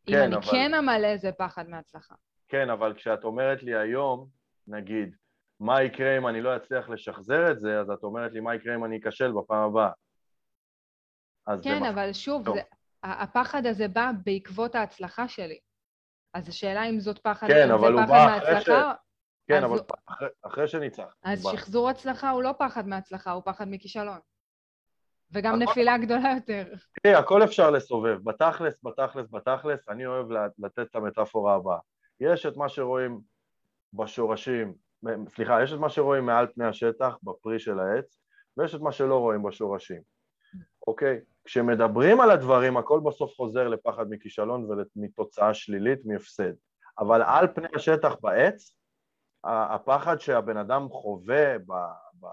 אם כן, אני אבל- כן אמלא זה פחד מהצלחה. כן, אבל כשאת אומרת לי היום, נגיד, מה יקרה אם אני לא אצליח לשחזר את זה, אז את אומרת לי מה יקרה אם אני אכשל בפעם הבאה. אז זה כן, מפ- אבל שוב, טוב. זה, הפחד הזה בא בעקבות ההצלחה שלי. אז השאלה אם זאת פחד, כן, אם זה פחד אחרי מהצלחה, כן, אבל הוא- אחרי, אחרי שניצחת. אז. שחזור הצלחה הוא לא פחד מהצלחה, הוא פחד מכישלון. וגם הכל- נפילה גדולה יותר. תראי, הכל אפשר לסובב. בתכלס, בתכלס, בתכלס, אני אוהב לתת את המטאפורה הבאה. יש את מה שרואים בשורשים, סליחה, יש את מה שרואים מעל פני השטח, בפרי של העץ, ויש את מה שלא רואים בשורשים, אוקיי? כשמדברים על הדברים, הכל בסוף חוזר לפחד מכישלון ומתוצאה שלילית, מהפסד. אבל על פני השטח בעץ, הפחד שהבן אדם חווה ב, ב,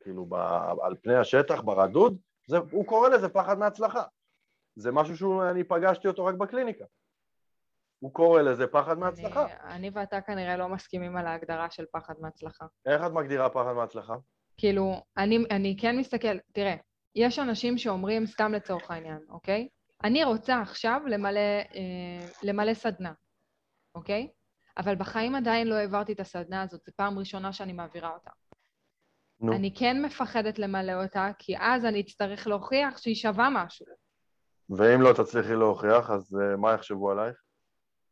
כאילו ב, על פני השטח, ברדוד, זה, הוא קורא לזה פחד מהצלחה. זה משהו שאני פגשתי אותו רק בקליניקה. הוא קורא לזה פחד מהצלחה. אני, אני ואתה כנראה לא מסכימים על ההגדרה של פחד מהצלחה. איך את מגדירה פחד מהצלחה? כאילו, אני, אני כן מסתכל, תראה, יש אנשים שאומרים, סתם לצורך העניין, אוקיי? אני רוצה עכשיו למלא, אה, למלא סדנה, אוקיי? אבל בחיים עדיין לא העברתי את הסדנה הזאת, זו פעם ראשונה שאני מעבירה אותה. נו, אני כן מפחדת למלא אותה, כי אז אני אצטרך להוכיח שהיא שווה משהו. ואם לא תצליחי להוכיח, אז uh, מה יחשבו עלייך?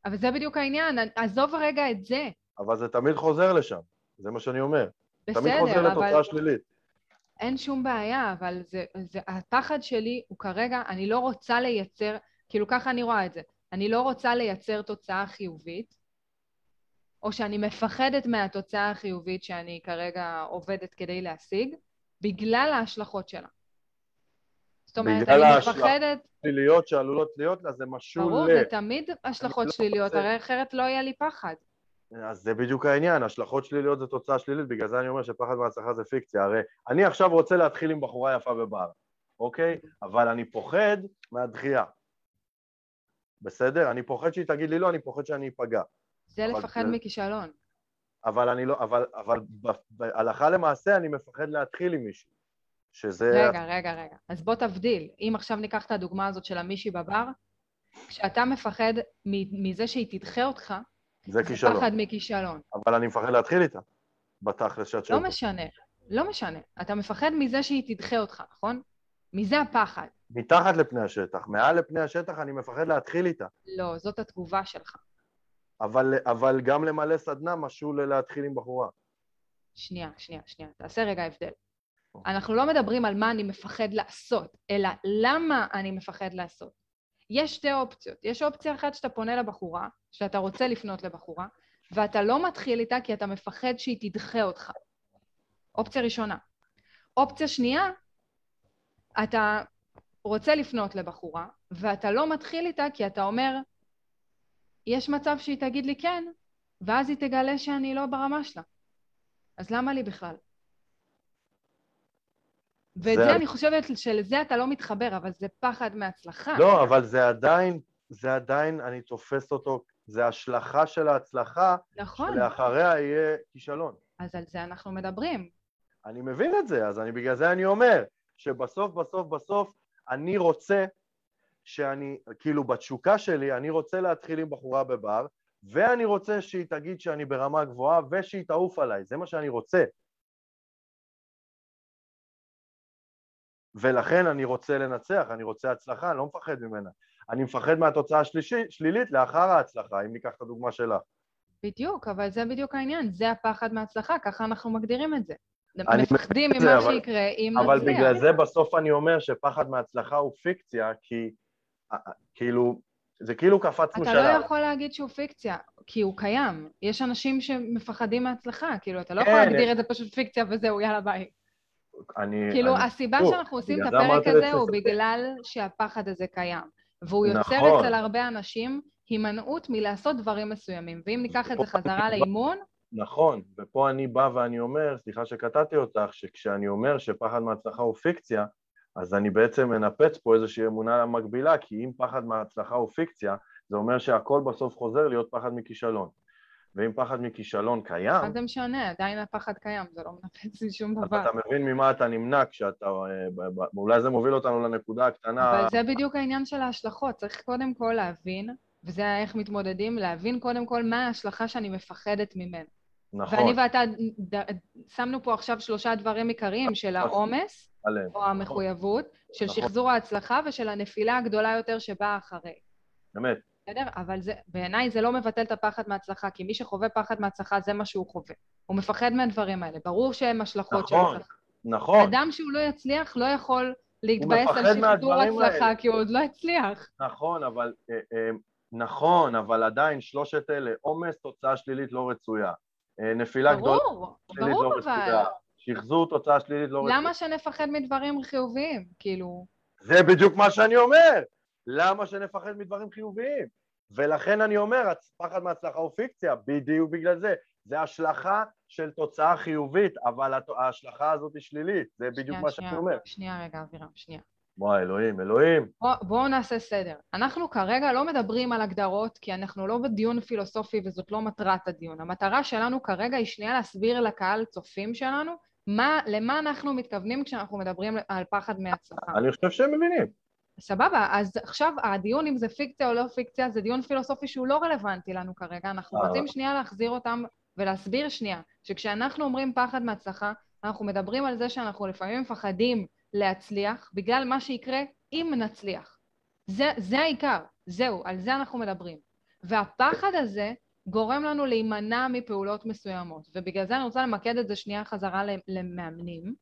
אבל זה בדיוק העניין, עזוב רגע את זה. אבל זה תמיד חוזר לשם, זה מה שאני אומר. תמיד חוזר בסדר, אבל לתוצאה שלילית. אין שום בעיה, אבל זה, זה, הפחד שלי הוא כרגע, אני לא רוצה לייצר, כאילו ככה אני רואה את זה, אני לא רוצה לייצר תוצאה חיובית, או שאני מפחדת מהתוצאה החיובית שאני כרגע עובדת כדי להשיג, בגלל ההשלכות שלה. זאת אומרת, בגלל אני ההשלכות. מפחדת, שליליות שעלולות להיות לה, זה משול ברור, ל... זה תמיד השלכות לא שליליות, הרי אחרת לא יהיה לי פחד. אז זה בדיוק העניין, השלכות שליליות זה תוצאה שלילית, בגלל זה אני אומר שפחד מהצלחה זה פיקציה. הרי אני עכשיו רוצה להתחיל עם בחורה יפה בבר, אוקיי? אבל אני פוחד מהדחייה. בסדר? אני פוחד שהיא תגיד לי לא, אני פוחד שאני אפגע. זה לפחד זה- מכישלון. אבל אני לא, אבל, אבל בהלכה למעשה אני מפחד להתחיל עם מישהו. שזה... רגע, רגע, רגע. אז בוא תבדיל. אם עכשיו ניקח את הדוגמה הזאת של המישהי בבר, כשאתה מפחד מזה שהיא תדחה אותך, זה כישלון. פחד מכישלון. אבל אני מפחד להתחיל איתה. בתכלס שאת לא שואלת. משנה, לא משנה. אתה מפחד מזה שהיא תדחה אותך, נכון? מזה הפחד. מתחת לפני השטח, מעל לפני השטח אני מפחד להתחיל איתה. לא, זאת התגובה שלך. אבל, אבל גם למלא סדנה משול ללהתחיל עם בחורה. שנייה, שנייה, שנייה. תעשה רגע הבדל. אנחנו לא מדברים על מה אני מפחד לעשות, אלא למה אני מפחד לעשות. יש שתי אופציות. יש אופציה אחת שאתה פונה לבחורה, שאתה רוצה לפנות לבחורה, ואתה לא מתחיל איתה כי אתה מפחד שהיא תדחה אותך. אופציה ראשונה. אופציה שנייה, אתה רוצה לפנות לבחורה, ואתה לא מתחיל איתה כי אתה אומר, יש מצב שהיא תגיד לי כן, ואז היא תגלה שאני לא ברמה שלה. אז למה לי בכלל? ואת זה- זה אני חושבת שלזה אתה לא מתחבר, אבל זה פחד מהצלחה. לא, אבל זה עדיין, זה עדיין, אני תופס אותו, זה השלכה של ההצלחה, נכון, שלאחריה יהיה כישלון. אז על זה אנחנו מדברים. אני מבין את זה, אז אני, בגלל זה אני אומר, שבסוף, בסוף, בסוף, אני רוצה שאני, כאילו בתשוקה שלי, אני רוצה להתחיל עם בחורה בבר, ואני רוצה שהיא תגיד שאני ברמה גבוהה ושהיא תעוף עליי, זה מה שאני רוצה. ולכן אני רוצה לנצח, אני רוצה הצלחה, אני לא מפחד ממנה. אני מפחד מהתוצאה השלישית, שלילית לאחר ההצלחה, אם ניקח את הדוגמה שלך. בדיוק, אבל זה בדיוק העניין, זה הפחד מהצלחה, ככה אנחנו מגדירים את זה. אני מפחדים ממה אבל- שיקרה אם אבל נצליח. בגלל זה בסוף אני אומר שפחד מהצלחה הוא פיקציה, כי אה, אה, כאילו, זה כאילו קפצנו אתה שלב. לא יכול להגיד שהוא פיקציה, כי הוא קיים. יש אנשים שמפחדים מהצלחה, כאילו, אתה לא כן, יכול להגדיר יש- את זה פשוט פיקציה וזהו, יאללה ביי. אני... כאילו, אני- הסיבה שוב, שאנחנו עושים את הפרק הזה. הוא בגלל שהפחד הזה קיים. והוא יוצר נכון. אצל הרבה אנשים הימנעות מלעשות דברים מסוימים. ואם ניקח את זה חזרה לאימון, נכון, ופה אני בא ואני אומר, סליחה שקטעתי אותך, שכשאני אומר שפחד מהצלחה הוא פיקציה, אז אני בעצם מנפץ פה איזושהי אמונה מקבילה, כי אם פחד מהצלחה הוא פיקציה, זה אומר שהכל בסוף חוזר להיות פחד מכישלון. ואם פחד מכישלון קיים, מה זה משנה? עדיין הפחד קיים, זה לא מנפץ לי שום דבר. אתה מבין ממה אתה נמנע כשאתה... אה, אולי זה מוביל אותנו לנקודה הקטנה... אבל זה בדיוק העניין של ההשלכות. צריך קודם כל להבין, וזה איך מתמודדים, להבין קודם כל מה ההשלכה שאני מפחדת ממנה. נכון, ואני ואתה ד- שמנו פה עכשיו שלושה דברים עיקריים של העומס, עליהם. או המחויבות, של נכון. שחזור ההצלחה ושל הנפילה הגדולה יותר שבאה אחרי. באמת. בסדר? אבל זה, בעיניי זה לא מבטל את הפחד מהצלחה, כי מי שחווה פחד מהצלחה זה מה שהוא חווה. הוא מפחד מהדברים האלה. ברור שהם השלכות של נכון, הצלחה. נכון, אדם שהוא לא יצליח לא יכול להתבאס על שחזור הצלחה, האלה. כי הוא עוד לא הצליח. נכון, אבל... אה, אה, נכון, אבל עדיין שלושת אלה, עומס, תוצאה שלילית לא רצויה. אה, נפילה גדולה, ברור, שלילית ברור לא אבל. רצויה. שחזור, תוצאה שלילית לא רצויה. למה שנפחד מדברים חיוביים? כאילו... זה בדיוק מה שאני אומר. למה שנפחד מדברים חיוביים? ולכן אני אומר, פחד מהצלחה הוא פיקציה, בדיוק בגלל זה. זה השלכה של תוצאה חיובית, אבל ההשלכה הזאת היא שלילית. זה בדיוק שנייה, מה שאני שנייה, אומר. שנייה רגע, אבירם, שנייה. וואי, אלוהים, אלוהים. בוא- בואו נעשה סדר. אנחנו כרגע לא מדברים על הגדרות, כי אנחנו לא בדיון פילוסופי וזאת לא מטרת הדיון. המטרה שלנו כרגע היא שנייה להסביר לקהל צופים שלנו מה, למה אנחנו מתכוונים כשאנחנו מדברים על פחד מהצלחה. אני חושב שהם מבינים. סבבה, אז עכשיו הדיון אם זה פיקציה או לא פיקציה זה דיון פילוסופי שהוא לא רלוונטי לנו כרגע. אנחנו אה. רוצים שנייה להחזיר אותם ולהסביר שנייה, שכשאנחנו אומרים פחד מהצלחה, אנחנו מדברים על זה שאנחנו לפעמים מפחדים להצליח בגלל מה שיקרה אם נצליח. זה, זה העיקר, זהו, על זה אנחנו מדברים. והפחד הזה גורם לנו להימנע מפעולות מסוימות, ובגלל זה אני רוצה למקד את זה שנייה חזרה למאמנים,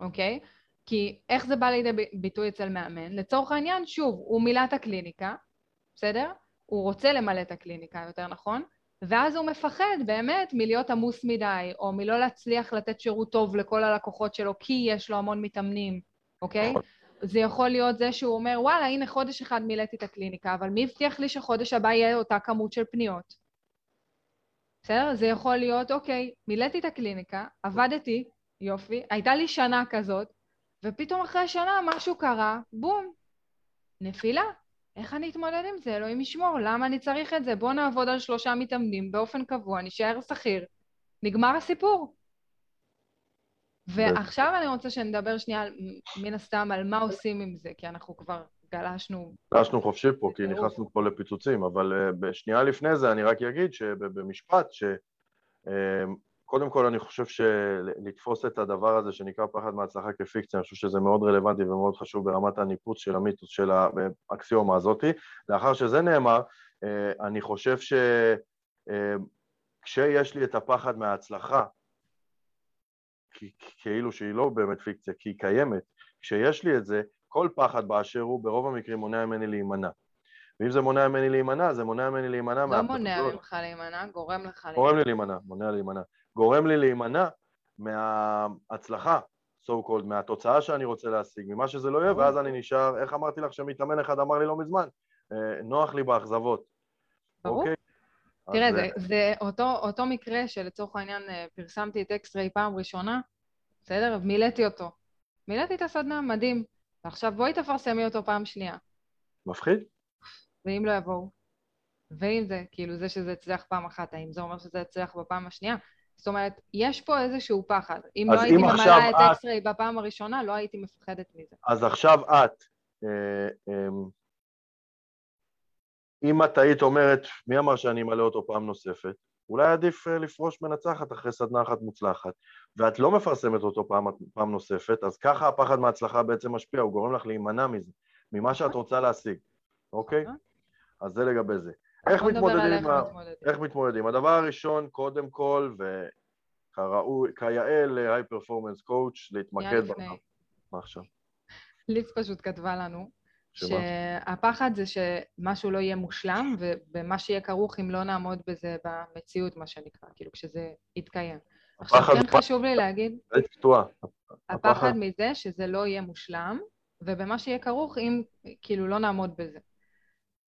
אוקיי? כי איך זה בא לידי ביטוי אצל מאמן? לצורך העניין, שוב, הוא מילא את הקליניקה, בסדר? הוא רוצה למלא את הקליניקה, יותר נכון? ואז הוא מפחד באמת מלהיות עמוס מדי, או מלא להצליח לתת שירות טוב לכל הלקוחות שלו, כי יש לו המון מתאמנים, אוקיי? זה יכול להיות זה שהוא אומר, וואלה, הנה חודש אחד מילאתי את הקליניקה, אבל מי הבטיח לי שחודש הבא יהיה אותה כמות של פניות? בסדר? זה יכול להיות, אוקיי, מילאתי את הקליניקה, עבדתי, יופי, הייתה לי שנה כזאת, ופתאום אחרי שנה משהו קרה, בום, נפילה. איך אני אתמודד עם זה? אלוהים ישמור, למה אני צריך את זה? בואו נעבוד על שלושה מתאמנים באופן קבוע, נשאר שכיר. נגמר הסיפור. ועכשיו אני רוצה שנדבר שנייה, מן הסתם, על מה עושים עם זה, כי אנחנו כבר גלשנו. גלשנו חופשי פה, כי. נכנסנו פה לפיצוצים, אבל אה, בשנייה לפני זה אני רק אגיד שבמשפט, שקודם כל אני חושב שלתפוס את הדבר הזה שנקרא פחד מהצלחה כפיקציה, אני חושב שזה מאוד רלוונטי ומאוד חשוב ברמת הניפוץ של המיתוס של האקסיומה הזאתי. לאחר שזה נאמר, אה, אני חושב שכשיש לי את הפחד מההצלחה, כאילו שהיא לא באמת פיקציה, כי היא קיימת, כשיש לי את זה, כל פחד באשר הוא ברוב המקרים מונע ממני להימנע. ואם זה מונע ממני להימנע, זה מונע ממני להימנע לא מונע מהפרדות. ממך להימנע, גורם לך להימנע. גורם לי להימנע, מונע להימנע. גורם לי להימנע מההצלחה, so called, מהתוצאה שאני רוצה להשיג, ממה שזה לא יהיה, ואז אני נשאר, איך אמרתי לך שמתאמן אחד אמר לי לא מזמן? אה, נוח לי באכזבות. ברור. אוקיי? תראה, אז, זה, אה, זה אותו, אותו מקרה שלצורך העניין אה, פרסמתי את אקס-ריי פעם ראשונה, בסדר? מילאתי אותו. מילאתי את הסדנה, מדהים. ועכשיו בואי תפרסמי אותו פעם שנייה. מפחיד? ואם לא יבואו? ואם זה, כאילו, זה שזה הצליח פעם אחת, האם זה אומר שזה יצליח בפעם השנייה? זאת אומרת, יש פה איזשהו פחד. אם לא הייתי ממלאה את את- אקס-ריי בפעם הראשונה, לא הייתי מפחדת מזה. אז עכשיו את, אה, אה, אם את היית אומרת, מי אמר שאני אמלא אותו פעם נוספת? אולי עדיף אה, לפרוש מנצחת אחרי סדנה אחת מוצלחת, ואת לא מפרסמת אותו פעם, פעם נוספת, אז ככה הפחד מההצלחה בעצם משפיע, הוא גורם לך להימנע מזה, ממה שאת רוצה להשיג, אוקיי? נכון. אז זה לגבי זה. איך מתמודדים ה... מתמודדים. איך מתמודדים? הדבר הראשון, קודם כל, וכראוי, כיאה ל-high performance coach, שנייה להתמקד. מה עכשיו? ליז פשוט כתבה לנו, שמה? שהפחד זה שמשהו לא יהיה מושלם, ובמה שיהיה כרוך אם לא נעמוד בזה במציאות, מה שנקרא, כאילו כשזה יתקיים. עכשיו, כן חשוב לי להגיד, היית קטועה. הפחד הפחד- מזה שזה לא יהיה מושלם, ובמה שיהיה כרוך אם כאילו לא נעמוד בזה.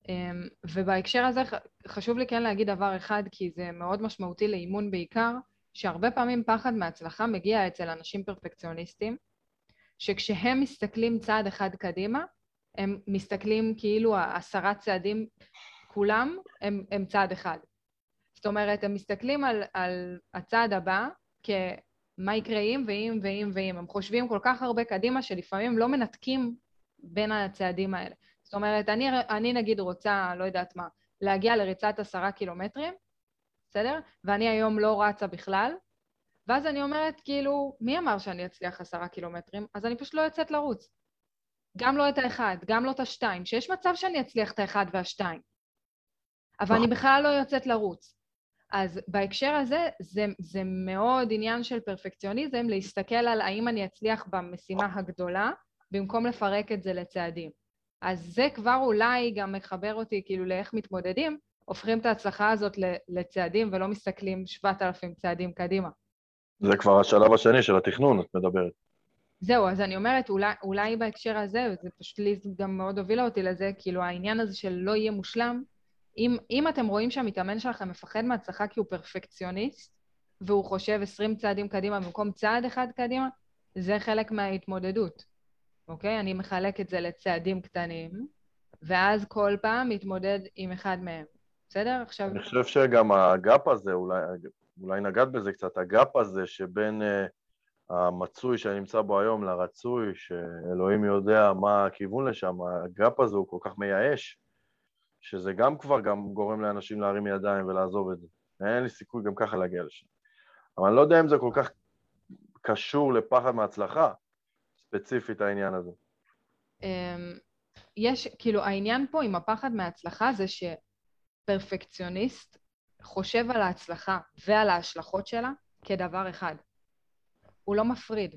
אמ, ובהקשר הזה חשוב לי כן להגיד דבר אחד, כי זה מאוד משמעותי לאימון בעיקר, שהרבה פעמים פחד מהצלחה מגיע אצל אנשים פרפקציוניסטים, שכשהם מסתכלים צעד אחד קדימה, הם מסתכלים כאילו עשרה צעדים, כולם הם, הם צעד אחד. זאת אומרת, הם מסתכלים על, על הצעד הבא כמה יקרה אם ואם ואם ואם. הם חושבים כל כך הרבה קדימה שלפעמים לא מנתקים בין הצעדים האלה. זאת אומרת, אני, אני נגיד רוצה, לא יודעת מה, להגיע לריצת עשרה קילומטרים, בסדר? ואני היום לא רצה בכלל, ואז אני אומרת, כאילו, מי אמר שאני אצליח עשרה קילומטרים? אז אני פשוט לא יוצאת לרוץ. גם לא את האחד, גם לא את השתיים, שיש מצב שאני אצליח את האחד והשתיים. אבל אני בכלל לא יוצאת לרוץ. אז בהקשר הזה, זה, זה מאוד עניין של פרפקציוניזם, להסתכל על האם אני אצליח במשימה הגדולה, במקום לפרק את זה לצעדים. אז זה כבר אולי גם מחבר אותי כאילו לאיך מתמודדים, הופכים את ההצלחה הזאת לצעדים ולא מסתכלים 7,000 צעדים קדימה. זה כבר השלב השני של התכנון, את מדברת. זהו, אז אני אומרת, אולי, אולי בהקשר הזה, וזה פשוט לי גם מאוד הובילה אותי לזה, כאילו העניין הזה של לא יהיה מושלם, אם, אם אתם רואים שהמתאמן שלכם מפחד מהצלחה כי הוא פרפקציוניסט, והוא חושב 20 צעדים קדימה במקום צעד אחד קדימה, זה חלק מההתמודדות, אוקיי? אני מחלק את זה לצעדים קטנים, ואז כל פעם מתמודד עם אחד מהם, בסדר? עכשיו... אני חושב שגם הגאפ הזה, אולי, אולי נגעת בזה קצת, הגאפ הזה שבין uh, המצוי שאני נמצא בו היום לרצוי, שאלוהים יודע מה הכיוון לשם, הגאפ הזה הוא כל כך מייאש, שזה גם כבר גם גורם לאנשים להרים ידיים ולעזוב את זה. אין לי סיכוי גם ככה להגיע לשם. אבל אני לא יודע אם זה כל כך קשור לפחד מהצלחה, ספציפית העניין הזה. אמ, יש, כאילו, העניין פה עם הפחד מההצלחה זה שפרפקציוניסט חושב על ההצלחה ועל ההשלכות שלה כדבר אחד. הוא לא מפריד.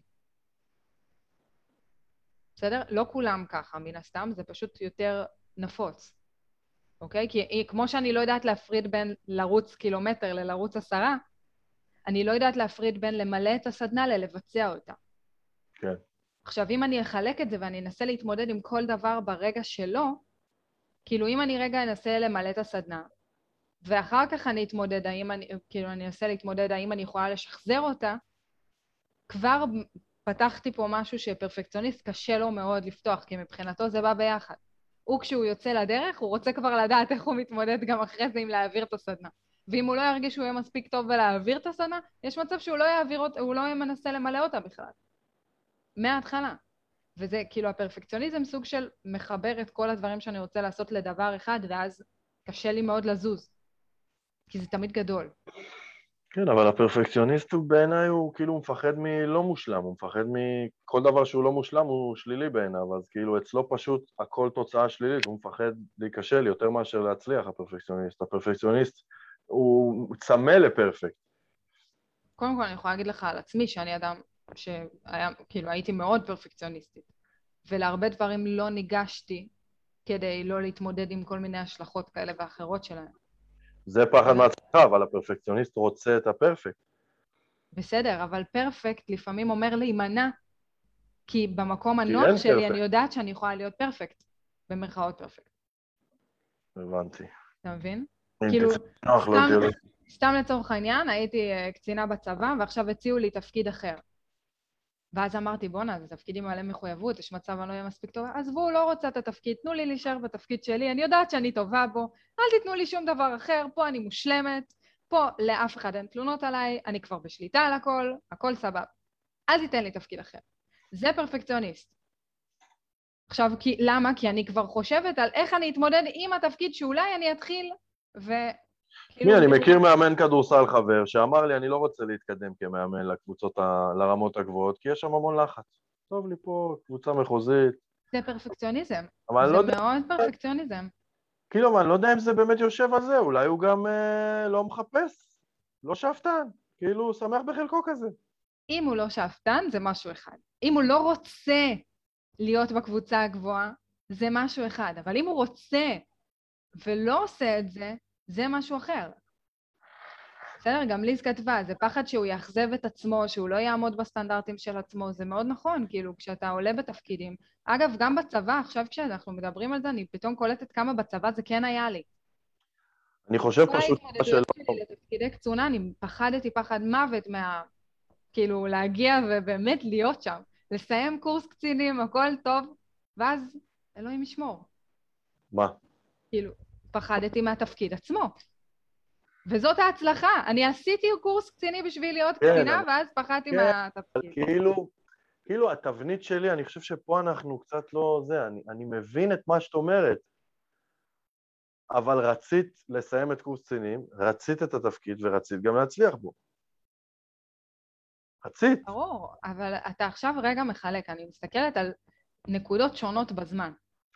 בסדר? לא כולם ככה, מן הסתם, זה פשוט יותר נפוץ. אוקיי? כי כמו שאני לא יודעת להפריד בין לרוץ קילומטר ללרוץ עשרה, אני לא יודעת להפריד בין למלא את הסדנה ללבצע אותה. כן. עכשיו, אם אני אחלק את זה ואני אנסה להתמודד עם כל דבר ברגע שלו, כאילו, אם אני רגע אנסה למלא את הסדנה, ואחר כך אני אתמודד, האם אני, כאילו, אני אנסה להתמודד האם אני יכולה לשחזר אותה, כבר פתחתי פה משהו שפרפקציוניסט קשה לו מאוד לפתוח, כי מבחינתו זה בא ביחד. הוא, כשהוא יוצא לדרך, הוא רוצה כבר לדעת איך הוא מתמודד גם אחרי זה עם להעביר את הסדנה. ואם הוא לא ירגיש שהוא יהיה מספיק טוב בלהעביר את הסדנה, יש מצב שהוא לא יעביר אותה, הוא לא מנסה למלא אותה בכלל. מההתחלה. וזה כאילו הפרפקציוניזם סוג של מחבר את כל הדברים שאני רוצה לעשות לדבר אחד, ואז קשה לי מאוד לזוז. כי זה תמיד גדול. כן, אבל הפרפקציוניסט הוא בעיניי הוא כאילו מפחד מלא מושלם, הוא מפחד מכל דבר שהוא לא מושלם הוא שלילי בעיניו, אז כאילו אצלו פשוט הכל תוצאה שלילית, הוא מפחד להיכשל יותר מאשר להצליח, הפרפקציוניסט. הפרפקציוניסט הוא צמא לפרפקט. קודם כל אני יכולה להגיד לך על עצמי שאני אדם שהיה, כאילו הייתי מאוד פרפקציוניסטית, ולהרבה דברים לא ניגשתי כדי לא להתמודד עם כל מיני השלכות כאלה ואחרות שלהם. זה פחד מהצלחה, אבל הפרפקציוניסט רוצה את הפרפקט. בסדר, אבל פרפקט לפעמים אומר להימנע, כי במקום הנוח שלי פרפקט. אני יודעת שאני יכולה להיות פרפקט, במרכאות פרפקט, הבנתי. אתה מבין? כאילו, סתם-. סתם לצורך העניין, הייתי אה, קצינה בצבא, ועכשיו הציעו לי תפקיד אחר. ואז אמרתי, בואנה, זה תפקידים מלא מחויבות, יש מצב אני לא אהיה מספיק טובה. עזבו, לא רוצה את התפקיד, תנו לי להישאר בתפקיד שלי, אני יודעת שאני טובה בו, אל תיתנו לי שום דבר אחר, פה אני מושלמת, פה לאף אחד אין תלונות עליי, אני כבר בשליטה על הכל, הכל סבבה. אל תיתן לי תפקיד אחר. זה פרפקציוניסט. עכשיו, כי, למה? כי אני כבר חושבת על איך אני אתמודד עם התפקיד שאולי אני אתחיל ו... מי, אני כאילו- מכיר מאמן כדורסל חבר שאמר לי, אני לא רוצה להתקדם כמאמן לקבוצות, ה- לרמות הגבוהות, כי יש שם המון לחץ. טוב לי פה, קבוצה מחוזית, זה פרפקציוניזם. אני זה לא מאוד פרפקציוניזם. כאילו, אני לא יודע אם זה באמת יושב על זה, אולי הוא גם אה, לא מחפש, לא שאפתן, כאילו, הוא שמח בחלקו כזה. אם הוא לא שאפתן, זה משהו אחד. אם הוא לא רוצה להיות בקבוצה הגבוהה, זה משהו אחד. אבל אם הוא רוצה ולא עושה את זה, זה משהו אחר. בסדר? גם ליז כתבה, זה פחד שהוא יאכזב את עצמו, שהוא לא יעמוד בסטנדרטים של עצמו, זה מאוד נכון, כאילו, כשאתה עולה בתפקידים. אגב, גם בצבא, עכשיו כשאנחנו מדברים על זה, אני פתאום קולטת כמה בצבא זה כן היה לי. אני חושב פשוט שלא, שלי לתפקידי קצונה, אני פחדתי פחד מוות מה... כאילו, להגיע ובאמת להיות שם. לסיים קורס קצינים, הכל טוב, ואז אלוהים ישמור. מה? כאילו, פחדתי מהתפקיד עצמו. וזאת ההצלחה. אני עשיתי קורס קציני בשביל להיות כן, קצינה, ואז פחדתי כן, מהתפקיד. כאילו, כאילו התבנית שלי, אני חושב שפה אנחנו קצת לא זה, אני, אני מבין את מה שאת אומרת, אבל רצית לסיים את קורס קצינים, רצית את התפקיד ורצית גם להצליח בו. רצית. ברור, אבל אתה עכשיו רגע מחלק, אני מסתכלת על נקודות שונות בזמן.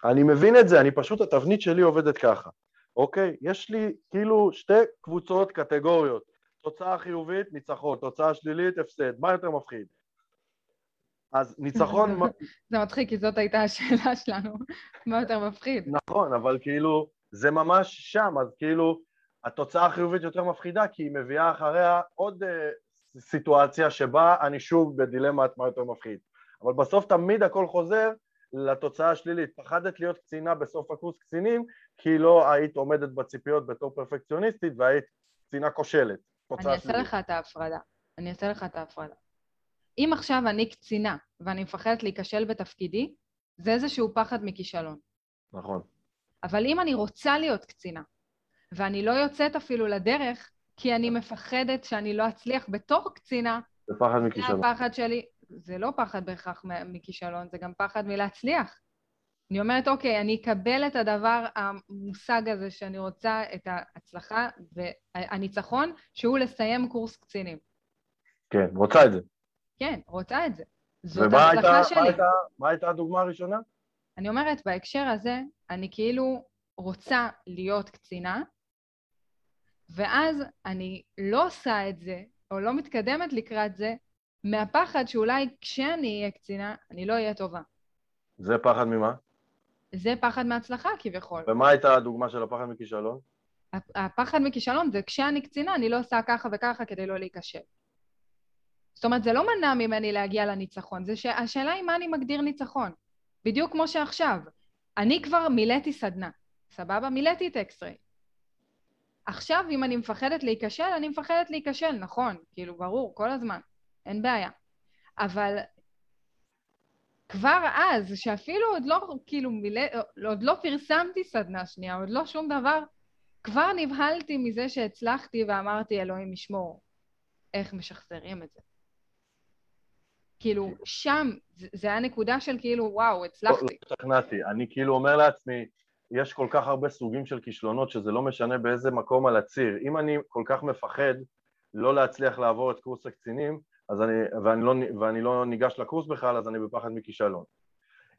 אני מבין את זה, אני פשוט, התבנית שלי עובדת ככה, אוקיי? יש לי כאילו שתי קבוצות קטגוריות, תוצאה חיובית, ניצחון, תוצאה שלילית, הפסד, מה יותר מפחיד? אז ניצחון, זה מצחיק, כי זאת הייתה השאלה שלנו. מה יותר מפחיד? נכון, אבל כאילו, זה ממש שם, אז כאילו, התוצאה החיובית יותר מפחידה, כי היא מביאה אחריה עוד אה, סיטואציה שבה אני שוב בדילמת מה יותר מפחיד. אבל בסוף תמיד הכל חוזר לתוצאה השלילית. פחדת להיות קצינה בסוף הקורס קצינים, כי לא היית עומדת בציפיות בתור פרפקציוניסטית והיית קצינה כושלת. אני אעשה. לך את ההפרדה. אני אעשה לך את ההפרדה. אם עכשיו אני קצינה ואני מפחדת להיכשל בתפקידי, זה איזשהו פחד מכישלון. נכון. אבל אם אני רוצה להיות קצינה, ואני לא יוצאת אפילו לדרך, כי אני מפחדת שאני לא אצליח בתור קצינה, זה פחד זה מכישלון. הפחד שלי. זה לא פחד בהכרח מכישלון, זה גם פחד מלהצליח. אני אומרת, אוקיי, אני אקבל את הדבר, המושג הזה שאני רוצה, את ההצלחה והניצחון, שהוא לסיים קורס קצינים. כן, רוצה את זה. כן, רוצה את זה. זאת ומה הייתה, ההצלחה מה שלי. הייתה, מה הייתה הדוגמה הראשונה? אני אומרת, בהקשר הזה, אני כאילו רוצה להיות קצינה, ואז אני לא עושה את זה, או לא מתקדמת לקראת זה, מהפחד שאולי כשאני אהיה קצינה, אני לא אהיה טובה. זה פחד ממה? זה פחד מהצלחה כביכול. ומה הייתה הדוגמה של הפחד מכישלון? הפ- הפחד מכישלון זה כשאני קצינה, אני לא עושה ככה וככה כדי לא להיכשל. זאת אומרת, זה לא מנע ממני להגיע לניצחון, זה שהשאלה היא מה אני מגדיר ניצחון. בדיוק כמו שעכשיו. אני כבר מילאתי סדנה, סבבה? מילאתי את אקס-ריי. עכשיו, אם אני מפחדת להיכשל, אני מפחדת להיכשל, נכון, כאילו, ברור, כל הזמן, אין בעיה. אבל כבר אז, שאפילו עוד לא, כאילו, מילא, עוד לא פרסמתי סדנה שנייה, עוד לא שום דבר, כבר נבהלתי מזה שהצלחתי ואמרתי, אלוהים ישמור, איך משחזרים את זה. כאילו, שם, זה, היה נקודה של כאילו, וואו, לא הצלחתי. לא השתכנעתי. אני כאילו אומר לעצמי, יש כל כך הרבה סוגים של כישלונות שזה לא משנה באיזה מקום על הציר. אם אני כל כך מפחד לא להצליח לעבור את קורס הקצינים, אז אני, ואני, לא, ואני לא ניגש לקורס בכלל, אז אני בפחד מכישלון.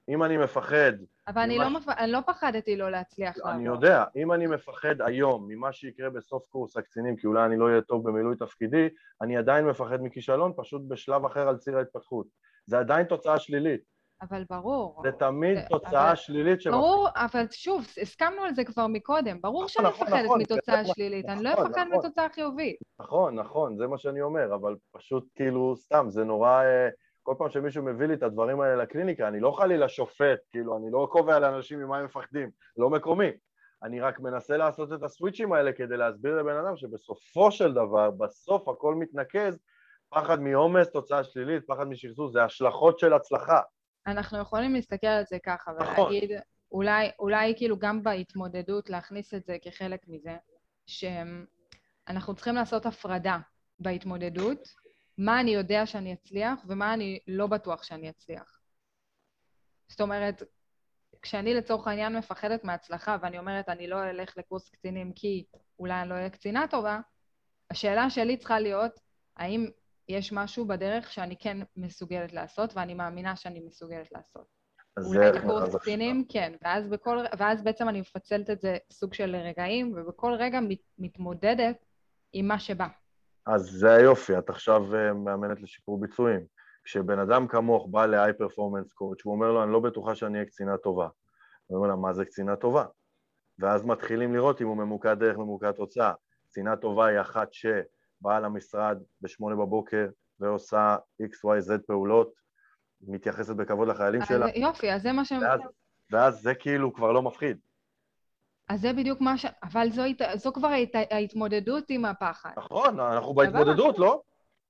אם אני מפחד, אבל אני ממש- לא, מפ... אני לא פחדתי לא להצליח אני לעבור. יודע, אם אני מפחד היום ממה שיקרה בסוף קורס הקצינים, כי אולי אני לא אהיה טוב במילוי תפקידי, אני עדיין מפחד מכישלון, פשוט בשלב אחר על ציר ההתפתחות. זה עדיין תוצאה שלילית. אבל ברור. זה תמיד זה- תוצאה אבל- שלילית של... ברור, אבל שוב, הסכמנו על זה כבר מקודם. ברור שאני נכון, מפחדת נכון, מתוצאה נכון, שלילית, אני לא נכון, אפחד נכון. מתוצאה חיובית. נכון, נכון, זה מה שאני אומר, אבל פשוט כאילו, סתם, זה נורא... אה, כל פעם שמישהו מביא לי את הדברים האלה לקליניקה, אני לא חלילה שופט, כאילו, אני לא קובע לאנשים ממה הם מפחדים, לא מקומי. אני רק מנסה לעשות את הסוויצ'ים האלה כדי להסביר לבן אדם שבסופו של דבר, בסוף הכל מתנקז פחד מעומס, תוצאה שלילית, פחד משחזור, זה השלכות של הצלחה. אנחנו יכולים להסתכל על זה ככה נכון. ולהגיד, אולי, אולי כאילו גם בהתמודדות להכניס את זה כחלק מזה, שאנחנו צריכים לעשות הפרדה בהתמודדות, מה אני יודע שאני אצליח ומה אני לא בטוח שאני אצליח. זאת אומרת, כשאני לצורך העניין מפחדת מהצלחה ואני אומרת, אני לא אלך לקורס קצינים כי אולי אני לא אהיה קצינה טובה, השאלה שלי צריכה להיות, האם יש משהו בדרך שאני כן מסוגלת לעשות ואני מאמינה שאני מסוגלת לעשות. אולי אז קצינים, כן, ואז, בכל, ואז בעצם אני מפצלת את זה סוג של רגעים, ובכל רגע מת, מתמודדת עם מה שבא. אז זה היופי, את עכשיו אה, מאמנת לשיפור ביצועים. כשבן אדם כמוך בא ל-high performance coach, הוא אומר לו, אני לא בטוחה שאני אהיה קצינה טובה. הוא אומר לה, מה זה קצינה טובה? ואז מתחילים לראות אם הוא ממוקד דרך, ממוקד תוצאה. קצינה טובה היא אחת שבאה למשרד בשמונה בבוקר ועושה XYZ פעולות, מתייחסת בכבוד לחיילים שלה, יופי, אז זה מה ש... ואז, ואז זה כאילו כבר לא מפחיד. אז זה בדיוק מה ש... אבל זו, זו כבר ההת... ההתמודדות עם הפחד. נכון, אנחנו בהתמודדות, לא?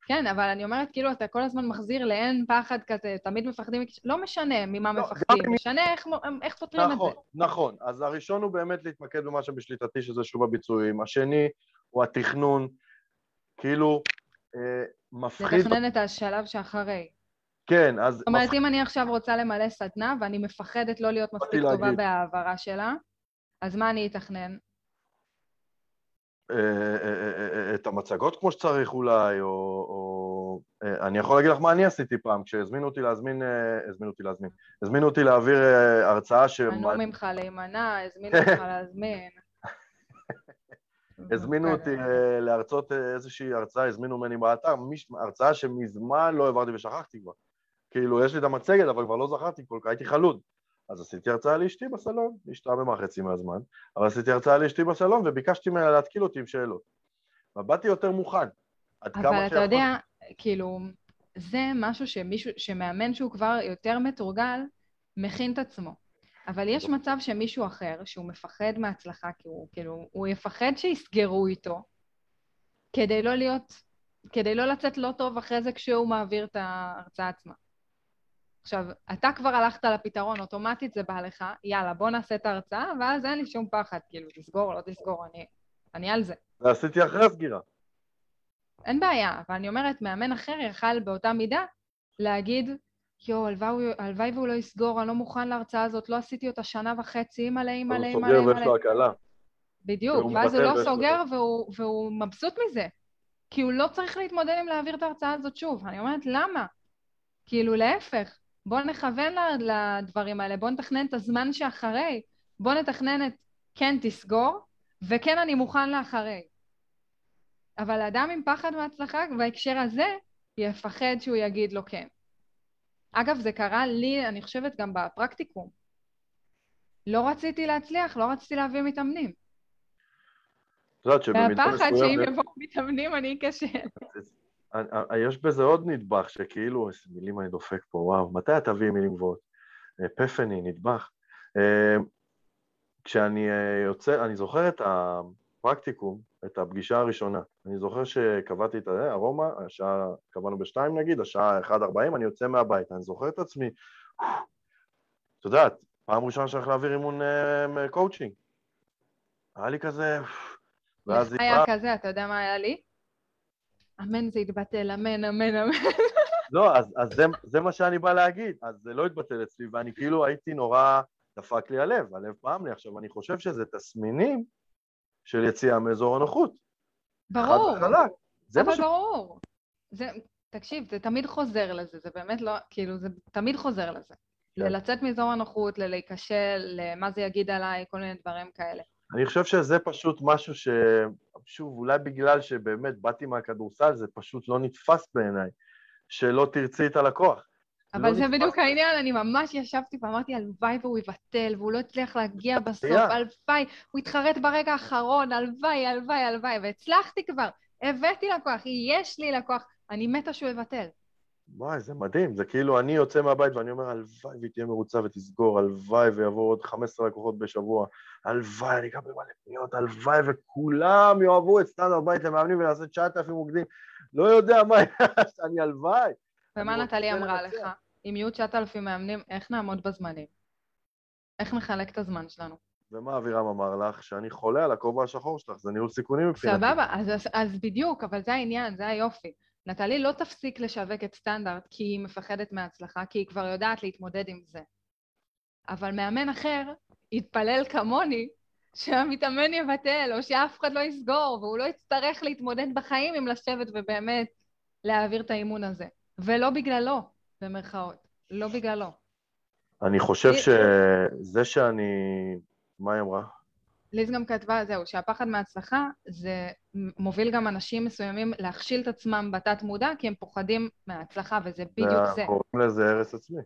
כן, אבל אני אומרת, כאילו, אתה כל הזמן מחזיר לאין פחד כזה, תמיד מפחדים, לא משנה ממה לא, מפחדים, גם משנה איך, איך פותרים את נכון, זה. נכון. אז הראשון הוא באמת להתמקד במה שבשליטתי, שזה שוב הביצועים. השני הוא התכנון, כאילו אה, מפחיד... לתכנן את השלב שאחרי. כן, אז זאת אומרת, מפחיד אם אני עכשיו רוצה למלא סדנה ואני מפחדת לא להיות מספיק טובה להגיד. בהעברה שלה, אז מה אני אתכנן? אה, אה, אה, את המצגות כמו שצריך אולי, או... או אני יכול להגיד לך מה אני עשיתי פעם, כשהזמינו אותי להזמין, הזמינו אותי להזמין, הזמינו אותי להעביר אה, הרצאה ש... מנעו ממך להימנע, הזמינו אותך להזמין. הזמינו אותי אה, להרצות אה, איזושהי הרצאה, הזמינו ממני באתר, הרצאה שמזמן לא העברתי ושכחתי כבר. כאילו, יש לי את המצגת, אבל כבר לא זכרתי כל כך, הייתי חלוד. אז עשיתי הרצאה לאשתי בסלון, היא השתעממה חצי מהזמן, אבל עשיתי הרצאה לאשתי בסלון וביקשתי ממנה להתקיל אותי עם שאלות. ובאתי יותר מוכן. עד כמה אבל אתה. יודע, כאילו, זה משהו שמישהו, שמאמן שהוא כבר יותר מתורגל, מכין את עצמו. אבל יש מצב שמישהו אחר, שהוא מפחד מהצלחה, כי הוא, כאילו, הוא יפחד שיסגרו איתו, כדי לא להיות, כדי לא לצאת לא טוב אחרי זה כשהוא מעביר את ההרצאה עצמה. עכשיו, אתה כבר הלכת לפתרון, אוטומטית זה בא לך, יאללה, בוא נעשה את ההרצאה, ואז אין לי שום פחד, כאילו, תסגור, לא תסגור, אני, אני על זה. ועשיתי אחרי הסגירה. אין בעיה, אבל אני אומרת, מאמן אחר יכל באותה מידה להגיד, יואו, הלוואי- והוא לא יסגור, אני לא מוכן להרצאה הזאת, לא עשיתי אותה שנה וחצי, אימא'לה, אז אימא'לה, הוא אימא'לה, סוגר ויש לו אימא'לה. הקלה. בדיוק, ואז הוא לא סוגר והוא, והוא מבסוט מזה. כי הוא לא צריך להתמודד עם להעביר את ההרצאה הזאת שוב. אני אומרת, למה? כאילו, להפך, בוא נכוון לדברים האלה, בוא נתכנן את הזמן שאחרי, בוא נתכנן את כן תסגור, וכן אני מוכן לאחרי. אבל אדם עם פחד מהצלחה, בהקשר הזה, יפחד שהוא יגיד לו כן. אגב, זה קרה לי, אני חושבת, גם בפרקטיקום. לא רציתי להצליח, לא רציתי להביא מתאמנים. את יודעת שבמידה והפחד שאם. יבואו מתאמנים אני אכשל. יש בזה עוד נדבך, שכאילו, איזה מילים אני דופק פה, וואו, מתי את תביאי מילים גבוהות? אה, פפני, נדבך. אה, כשאני אה, יוצא, אני זוכר את הפרקטיקום, את הפגישה הראשונה. אני זוכר שקבעתי את ה- ארומה, השעה, קבענו בשתיים נגיד, השעה 1.40, אני יוצא מהבית. אני זוכר את עצמי, את יודעת, פעם ראשונה שאני הולך להעביר אימון אה, קואוצ'ינג. היה לי כזה, ואז לך היה כזה, אתה יודע מה היה לי? אמן זה יתבטל, אמן, אמן, אמן. לא, אז, אז זה, זה מה שאני בא להגיד, אז זה לא התבטל אצלי, ואני כאילו הייתי נורא, דפק לי הלב, הלב פעם לי. עכשיו, אני חושב שזה תסמינים של יציאה מאזור הנוחות. ברור, חד וחלק. זה אבל ש... ברור. זה, תקשיב, זה תמיד חוזר לזה, זה באמת לא, כאילו, זה תמיד חוזר לזה. כן. ללצאת מאזור הנוחות, ללהיכשל, למה זה יגיד עליי, כל מיני דברים כאלה. אני חושב שזה פשוט משהו ש... שוב, אולי בגלל שבאמת באתי מהכדורסל, זה פשוט לא נתפס בעיניי, שלא תרצי את הלקוח. אבל לא זה. בדיוק העניין, אני ממש ישבתי ואמרתי, הלוואי והוא יבטל, והוא לא הצליח להגיע בסוף. הלוואי, הוא התחרט ברגע האחרון, הלוואי, הלוואי, הלוואי, והצלחתי כבר, הבאתי לקוח, יש לי לקוח, אני מתה שהוא יבטל. וואי, זה מדהים, זה כאילו אני יוצא מהבית ואני אומר, הלוואי והיא תהיה מרוצה ותסגור, הלוואי ויבואו עוד 15 לקוחות בשבוע, הלוואי, אני אקבל מלא פניות, הלוואי וכולם יאהבו את סטנדרט בית למאמנים ונעשה 9,000 מוקדים, לא יודע מה אני הלוואי. ומה נטלי אמרה לנצח. לך? אם יהיו 9,000 מאמנים, איך נעמוד בזמנים? איך נחלק את הזמן שלנו? ומה אבירם אמר לך? שאני חולה על הכובע השחור שלך, זה ניהול סיכונים מבחינתי. סבבה, אז, אז, אז בדיוק, אבל זה העניין, זה היופי. נטלי לא תפסיק לשווק את סטנדרט כי היא מפחדת מההצלחה, כי היא כבר יודעת להתמודד עם זה. אבל מאמן אחר יתפלל כמוני שהמתאמן יבטל, או שאף אחד לא יסגור, והוא לא יצטרך להתמודד בחיים עם לשבת ובאמת להעביר את האימון הזה. ולא בגללו, במרכאות. לא בגללו. אני חושב היא- שזה שאני... מה היא אמרה? ליז גם כתבה, זהו, שהפחד מההצלחה זה מוביל גם אנשים מסוימים להכשיל את עצמם בתת מודע, כי הם פוחדים מההצלחה, וזה בדיוק זה. קוראים לזה הרס עצמי.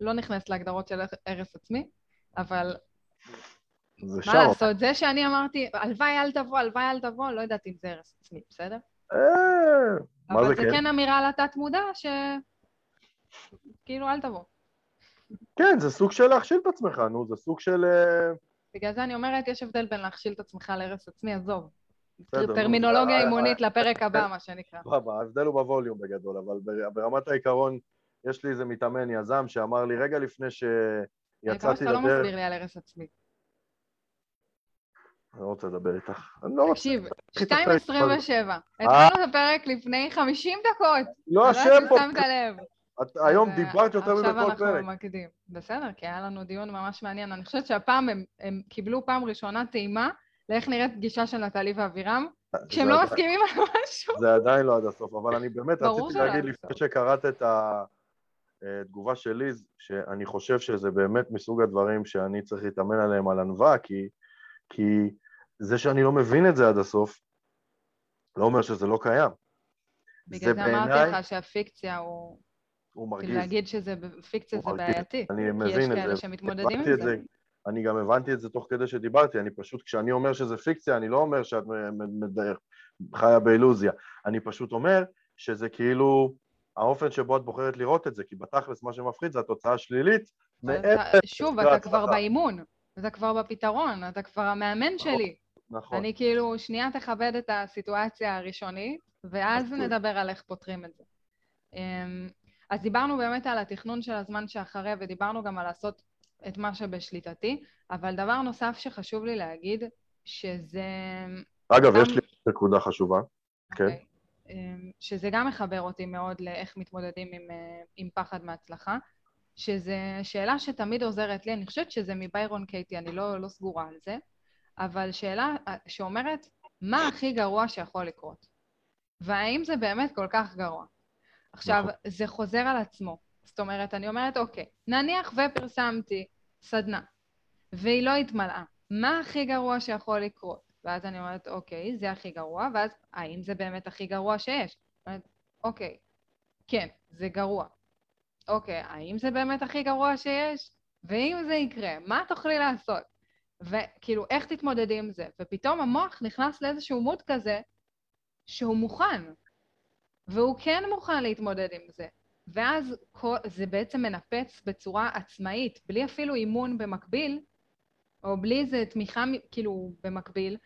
לא נכנס להגדרות של הרס עצמי, אבל זה מה שם. לעשות, זה שאני אמרתי, הלוואי אל תבוא, הלוואי אל תבוא, לא יודעת אם זה הרס עצמי, בסדר? מה אבל זה זה כן? כן אמירה לתת מודע ש... כאילו, אל תבוא. כן, זה סוג של להכשיל את עצמך, נו, זה סוג של... אה, בגלל זה אני אומרת, יש הבדל בין להכשיל את עצמך להרס עצמי, עזוב. טרמינולוגיה אה, אימונית אה, לפרק הבא, מה שנקרא. סבבה, ההבדל הוא בווליום בגדול, אבל בר- ברמת העיקרון, יש לי איזה מתאמן יזם שאמר לי רגע לפני אני מקווה שיצאתי שאתה לא לדרך... מסביר לי על הרס עצמי. אני לא רוצה לדבר איתך. אני לא רוצה... תקשיב, קחי את הפרק, 2.27. אה? התחלנו את הפרק לפני 50 דקות. לא אשם פה. שמת לב. את היום אה, דיברת יותר מבכל עכשיו פרק. אנחנו מקדים. בסדר, כי היה לנו דיון ממש מעניין. אני חושבת שהפעם הם, הם קיבלו פעם ראשונה טעימה לאיך נראית פגישה של נטלי ואבירם, כשהם זה לא מסכימים על משהו. זה עדיין לא עד הסוף, אבל אני באמת רציתי להגיד לפני. שקראת את התגובה של ליז, שאני חושב שזה באמת מסוג הדברים שאני צריך להתאמן עליהם על ענווה, כי, כי זה שאני לא מבין את זה עד הסוף, לא אומר שזה לא קיים. בגלל זה אמרתי בעיניי- לך שהפיקציה הוא... הוא כאילו מרגיז. להגיד שזה פיקציה זה מרגיז. בעייתי. אני כי יש מבין את כאלה זה. שמתמודדים הבנתי עם את זה. אני גם הבנתי את זה תוך כדי שדיברתי, אני פשוט, כשאני אומר שזה פיקציה, אני לא אומר שאת חיה באילוזיה, אני פשוט אומר שזה כאילו האופן שבו את בוחרת לראות את זה, כי בתכלס מה שמפחיד זה התוצאה השלילית, שוב, אתה. כבר באימון, אתה כבר בפתרון, אתה כבר המאמן שלי. נכון. אני כאילו, שנייה תכבד את הסיטואציה הראשונית, ואז מסכים. נדבר על איך פותרים את זה. אמ, אז דיברנו באמת על התכנון של הזמן שאחרי, ודיברנו גם על לעשות את מה שבשליטתי, אבל דבר נוסף שחשוב לי להגיד, שזה... אגב, גם- יש לי נקודה חשובה. כן. אוקיי, אמ, שזה גם מחבר אותי מאוד לאיך מתמודדים עם, אה, עם פחד מהצלחה, שזו שאלה שתמיד עוזרת לי, אני חושבת שזה מביירון קייטי, אני לא, לא סגורה על זה, אבל שאלה אה, שאומרת, מה הכי גרוע שיכול לקרות? והאם זה באמת כל כך גרוע? עכשיו, נכון. זה חוזר על עצמו. זאת אומרת, אני אומרת, אוקיי, נניח ופרסמתי סדנה, והיא לא התמלאה, מה הכי גרוע שיכול לקרות? ואז אני אומרת, אוקיי, זה הכי גרוע, ואז האם זה באמת הכי גרוע שיש? אומרת, אוקיי, כן, זה גרוע. אוקיי, האם זה באמת הכי גרוע שיש? ואם זה יקרה, מה תוכלי לעשות? וכאילו, איך תתמודדי עם זה? ופתאום המוח נכנס לאיזשהו מוד כזה שהוא מוכן, והוא כן מוכן להתמודד עם זה. ואז זה בעצם מנפץ בצורה עצמאית, בלי אפילו אימון במקביל, או בלי איזה תמיכה כאילו במקביל,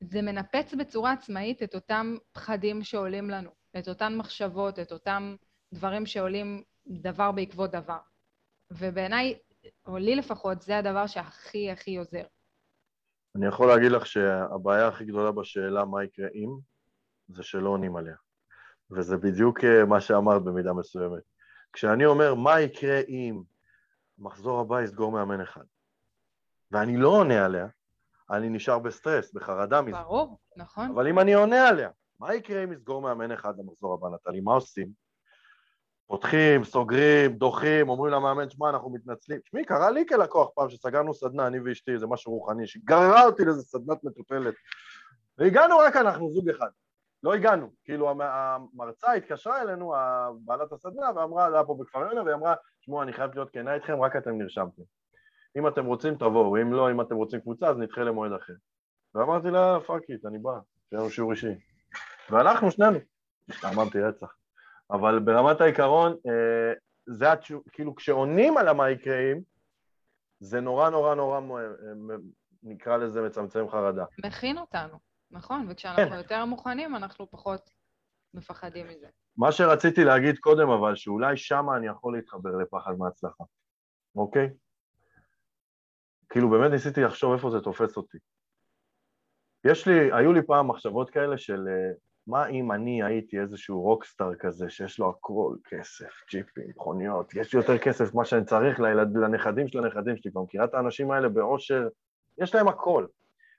זה מנפץ בצורה עצמאית את אותם פחדים שעולים לנו, את אותן מחשבות, את אותם דברים שעולים דבר בעקבות דבר. ובעיניי, או לי לפחות, זה הדבר שהכי הכי עוזר. אני יכול להגיד לך שהבעיה הכי גדולה בשאלה מה יקרה אם, זה שלא עונים עליה. וזה בדיוק אה, מה שאמרת במידה מסוימת. כשאני אומר מה יקרה אם המחזור הבא יסגור מאמן אחד, ואני לא עונה עליה, אני נשאר בסטרס, בחרדה מזה. ברור, נכון? אבל אם אני עונה עליה, מה יקרה אם יסגור מאמן אחד למחזור הבא, נטלי? מה עושים? פותחים, סוגרים, דוחים, אומרים למאמן, שמע, אנחנו מתנצלים. תשמעי, קרה לי כלקוח פעם שסגרנו סדנה, אני ואשתי, זה משהו רוחני, שגררה אותי לאיזה סדנת מטוטלת. והגענו רק אנחנו, זוג אחד. לא הגענו. כאילו, המ- המרצה התקשרה אלינו, בעלת הסדנה, ואמרה, זה היה פה בכפר יונה, והיא אמרה, תשמעו, אני חייבת להיות כנה איתכם, רק אתם נרשמתם. אם אתם רוצים, תבואו, אם לא, אם אתם רוצים קבוצה, אז נדחה למועד אחר. ואמרתי לה, fuck it, אני בא, שיהיה לנו שיעור אישי. והלכנו שנינו. השתעממתי רצח. אבל ברמת העיקרון, אה, זה התשוב... כאילו כשעונים על המה יקרה אם, זה נורא נורא נורא, מ- מ- נקרא לזה מצמצם חרדה. מכין אותנו. נכון, וכשאנחנו יותר מוכנים, אנחנו פחות מפחדים מזה. מה שרציתי להגיד קודם, אבל שאולי שמה אני יכול להתחבר לפחד מהצלחה, אוקיי? כאילו באמת ניסיתי לחשוב איפה זה תופס אותי. יש לי, היו לי פעם מחשבות כאלה של אה, מה אם אני הייתי איזשהו רוקסטאר כזה שיש לו הכל, כסף, ג'יפים, מכוניות, יש לי יותר כסף ממה שאני צריך לילד, לנכדים של הנכדים שלי, כבר מכירה את האנשים האלה באושר, יש להם הכל.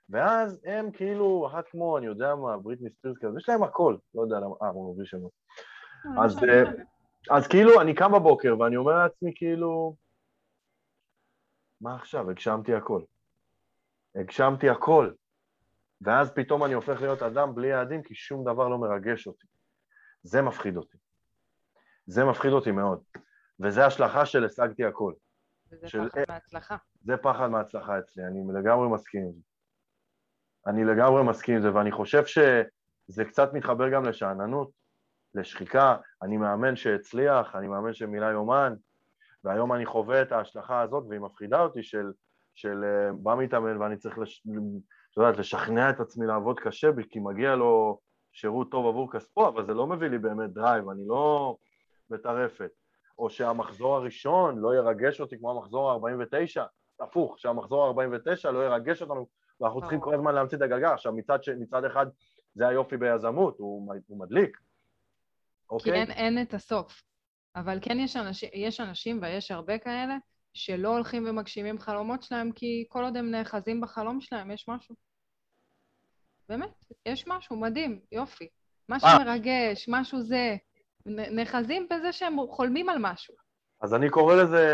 ואז הם כאילו, אחת כמו, אני יודע מה, בריטני ספירס כזה, יש להם הכל, לא יודע למה, אה, הוא מביא שמות. לא, אז, אה, אז כאילו, אני קם בבוקר ואני אומר לעצמי, כאילו, מה עכשיו? הגשמתי הכל. הגשמתי הכל. ואז פתאום אני הופך להיות אדם בלי יעדים, כי שום דבר לא מרגש אותי. זה מפחיד אותי. זה מפחיד אותי מאוד. וזה השלכה של השגתי הכל. וזה של- פחד מהצלחה. זה פחד מההצלחה אצלי, אני לגמרי מסכים עם זה. אני לגמרי מסכים עם זה, ואני חושב שזה קצת מתחבר גם לשאננות, לשחיקה. אני מאמן שהצליח, אני מאמן שמילא יומן, והיום אני חווה את ההשלכה הזאת, והיא מפחידה אותי של, של אה, בא מתאמן ואני צריך, לש, את יודעת, לשכנע את עצמי לעבוד קשה, כי מגיע לו שירות טוב עבור כספו, אבל זה לא מביא לי באמת drive, אני לא בטרפת. או שהמחזור הראשון לא ירגש אותי כמו המחזור ה-49, הפוך, שהמחזור ה-49 לא ירגש אותנו, ואנחנו צריכים. כל הזמן להמציא את הגלגל. עכשיו, מצד, ש... מצד אחד, זה היופי ביזמות, הוא, הוא מדליק, כי אוקיי? אין, אין את הסוף. אבל כן יש אנשים, יש אנשים, ויש הרבה כאלה, שלא הולכים ומגשימים חלומות שלהם, כי כל עוד הם נאחזים בחלום שלהם, יש משהו. באמת, יש משהו מדהים, יופי. משהו אה. מרגש, משהו זה. נאחזים בזה שהם חולמים על משהו. אז אני קורא לזה,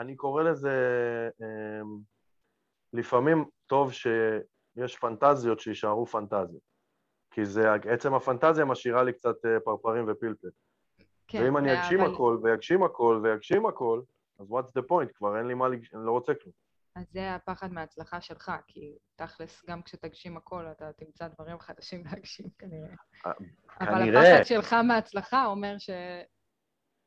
אני קורא לזה, אמ, לפעמים טוב שיש פנטזיות שיישארו פנטזיות. כי זה, עצם הפנטזיה משאירה לי קצת אה, פרפרים ופלפל. כן, ואם אני אגשים אבל- הכל, ויגשים הכל, ויגשים הכל, אז what's the point? כבר אין לי מה, לג- אני לא רוצה כלום. אז זה הפחד מההצלחה שלך, כי תכלס, גם כשתגשים הכל, אתה תמצא דברים חדשים להגשים כנראה. אה, אבל. הפחד שלך מההצלחה אומר ש...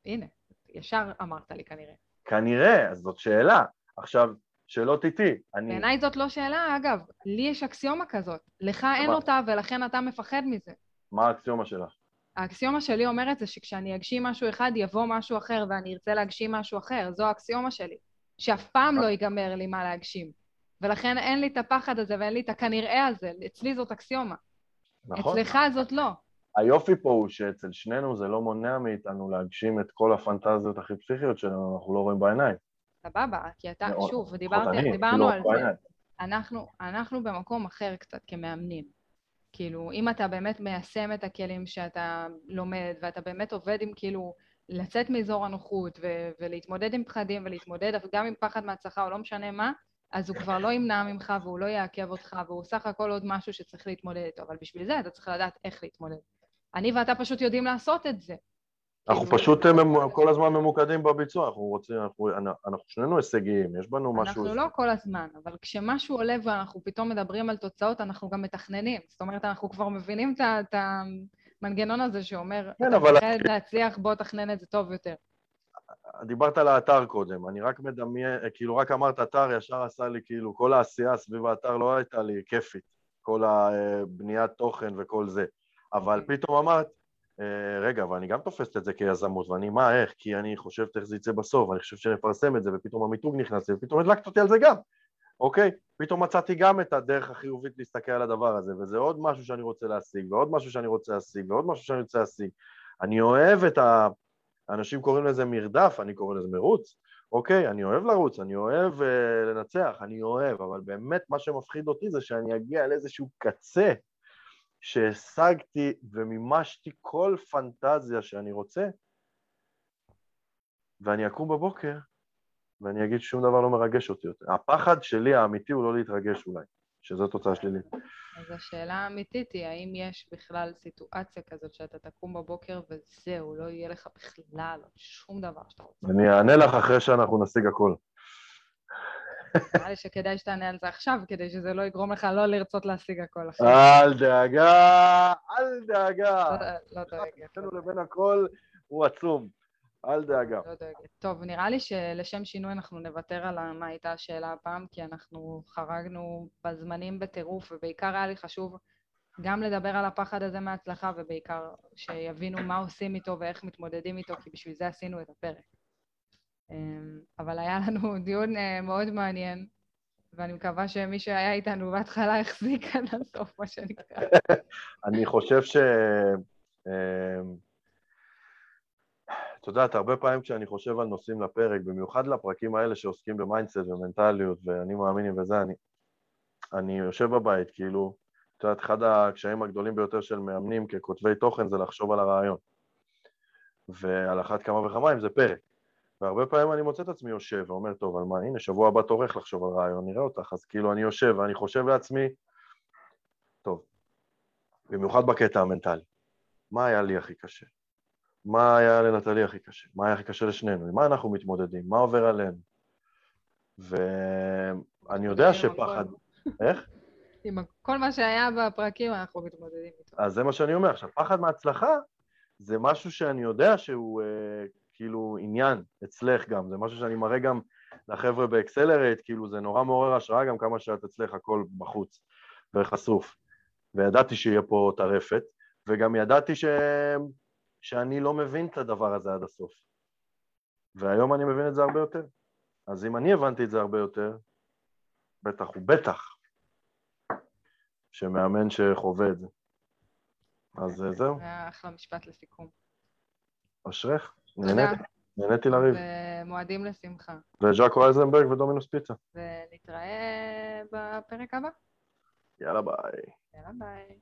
הנה, ישר אמרת לי כנראה. כנראה, אז זאת שאלה. עכשיו, שאלות איתי. אני... בעיניי זאת לא שאלה, אגב. לי יש אקסיומה כזאת. לך אין? אותה, ולכן אתה מפחד מזה. מה האקסיומה שלך? האקסיומה שלי אומרת זה שכשאני אגשים משהו אחד, יבוא משהו אחר, ואני ארצה להגשים משהו אחר. זו האקסיומה שלי. שאף פעם לא ייגמר לי מה להגשים. ולכן אין לי את הפחד הזה ואין לי את הכנראה הזה. אצלי זאת אקסיומה. נכון? אצלך זאת לא. היופי פה הוא שאצל שנינו זה לא מונע מאיתנו להגשים את כל הפנטזיות הכי פסיכיות שלנו, אנחנו לא רואים בעיניים. סבבה, כי אתה, שוב, דיברנו כאילו, על זה. אנחנו במקום אחר קצת כמאמנים. כאילו, אם אתה באמת מיישם את הכלים שאתה לומד, ואתה באמת עובד עם כאילו לצאת מאזור הנוחות ו- ולהתמודד עם פחדים ולהתמודד גם עם פחד מהצלחה או לא משנה מה, אז הוא כבר לא ימנע ממך והוא לא יעכב אותך והוא סך הכל עוד משהו שצריך להתמודד איתו, אבל בשביל זה אתה צריך לדעת איך להתמודד. אני ואתה פשוט יודעים לעשות את זה. אנחנו כאילו, פשוט אה, ממו- כל הזמן ממוקדים בביצוע, אנחנו רוצים, אנחנו, אנחנו שנינו הישגיים, יש בנו משהו... אנחנו לא כל הזמן, אבל כשמשהו עולה ואנחנו פתאום מדברים על תוצאות, אנחנו גם מתכננים. זאת אומרת, אנחנו כבר מבינים את המנגנון הזה שאומר, כן, אתה אבל- להצליח, בוא תכנן את זה טוב יותר. דיברת על האתר קודם, אני רק מדמיין, כאילו רק אמרת אתר, ישר עשה לי כאילו, כל העשייה סביב האתר לא הייתה לי כיפית, כל הבניית תוכן וכל זה. אבל אוקיי. פתאום אמרת, אה, רגע, אבל אני גם תופסת את זה כיזמות, ואני מה, איך? כי אני חושבת איך זה יצא בסוף, ואני חושב שנפרסם את זה, ופתאום המיתוג נכנס לי, ופתאום הדלקת אותי על זה גם, אוקיי? פתאום מצאתי גם את הדרך החיובית להסתכל על הדבר הזה, וזה עוד משהו שאני רוצה להשיג, ועוד משהו שאני רוצה להשיג, ועוד משהו שאני רוצה להשיג. אני אוהב את ה... אנשים קוראים לזה מרדף, אני קורא לזה מרוץ. אוקיי, אני אוהב לרוץ, אני אוהב uh, לנצח, אני אוהב, אבל באמת מה שמפחיד אותי זה שאני אגיע לאיזשהו קצה שהשגתי ומימשתי כל פנטזיה שאני רוצה, ואני אקום בבוקר ואני אגיד ששום דבר לא מרגש אותי יותר. הפחד שלי האמיתי הוא לא להתרגש אולי, שזו תוצאה שלילית. אז השאלה האמיתית היא, האם יש בכלל סיטואציה כזאת שאתה תקום בבוקר וזהו, לא יהיה לך בכלל שום דבר שאתה רוצה. אני אענה לך אחרי שאנחנו נשיג הכל. נראה לי שכדאי שתענה על זה עכשיו, כדי שזה לא יגרום לך לא לרצות להשיג הכל עכשיו. אל דאגה, אל דאגה. לא- לא דואגת. בינינו לבין הכל הוא עצום, אל דאגה. לא דואגת. טוב, נראה לי שלשם שינוי אנחנו נוותר על מה הייתה השאלה הפעם, כי אנחנו חרגנו בזמנים בטירוף, ובעיקר היה לי חשוב גם לדבר על הפחד הזה מההצלחה, ובעיקר שיבינו מה עושים איתו ואיך מתמודדים איתו, כי בשביל זה עשינו את הפרק. אמ, אבל היה לנו דיון אה, מאוד מעניין, ואני מקווה שמי שהיה איתנו בהתחלה החזיק עד הסוף, מה שנקרא. אני חושב ש... אמ, את יודעת, הרבה פעמים כשאני חושב על נושאים לפרק, במיוחד לפרקים האלה שעוסקים ב mindset ומנטליות, ואני מאמין בזה, אני, אני יושב בבית, כאילו, את יודעת, אחד הקשיים הגדולים ביותר של מאמנים ככותבי תוכן זה לחשוב על הרעיון. ועל אחת כמה וכמה אם זה פרק. והרבה פעמים אני מוצא את עצמי יושב ואומר, טוב, על מה, הנה, שבוע הבא תורך לחשוב על רעיון, נראה אותך. אז כאילו אני יושב ואני חושב לעצמי, טוב, במיוחד בקטע המנטלי, מה היה לי הכי קשה? מה היה לנטלי הכי קשה? מה היה הכי קשה לשנינו? עם מה אנחנו מתמודדים? מה עובר עלינו? ואני יודע שפחד... איך? עם כל מה שהיה בפרקים אנחנו מתמודדים איתו. אז זה מה שאני אומר. עכשיו, פחד מהצלחה זה משהו שאני יודע שהוא אה, כאילו עניין אצלך גם, זה משהו שאני מראה גם לחבר'ה ב accelerate, כאילו זה נורא מעורר השראה גם כמה שאת אצלך הכל בחוץ וחשוף. וידעתי שיהיה פה טרפת, וגם ידעתי ש... שאני לא מבין את הדבר הזה עד הסוף. והיום אני מבין את זה הרבה יותר. אז אם אני הבנתי את זה הרבה יותר, בטח ובטח שמאמן שחווה את זה. אז אה, זהו. זה היה אחלה משפט לסיכום. אשריך. נהניתי, לריב. ומועדים לשמחה. וג'אקו אייזנברג ודומינוס פיצה. ונתראה בפרק הבא. יאללה ביי. יאללה ביי.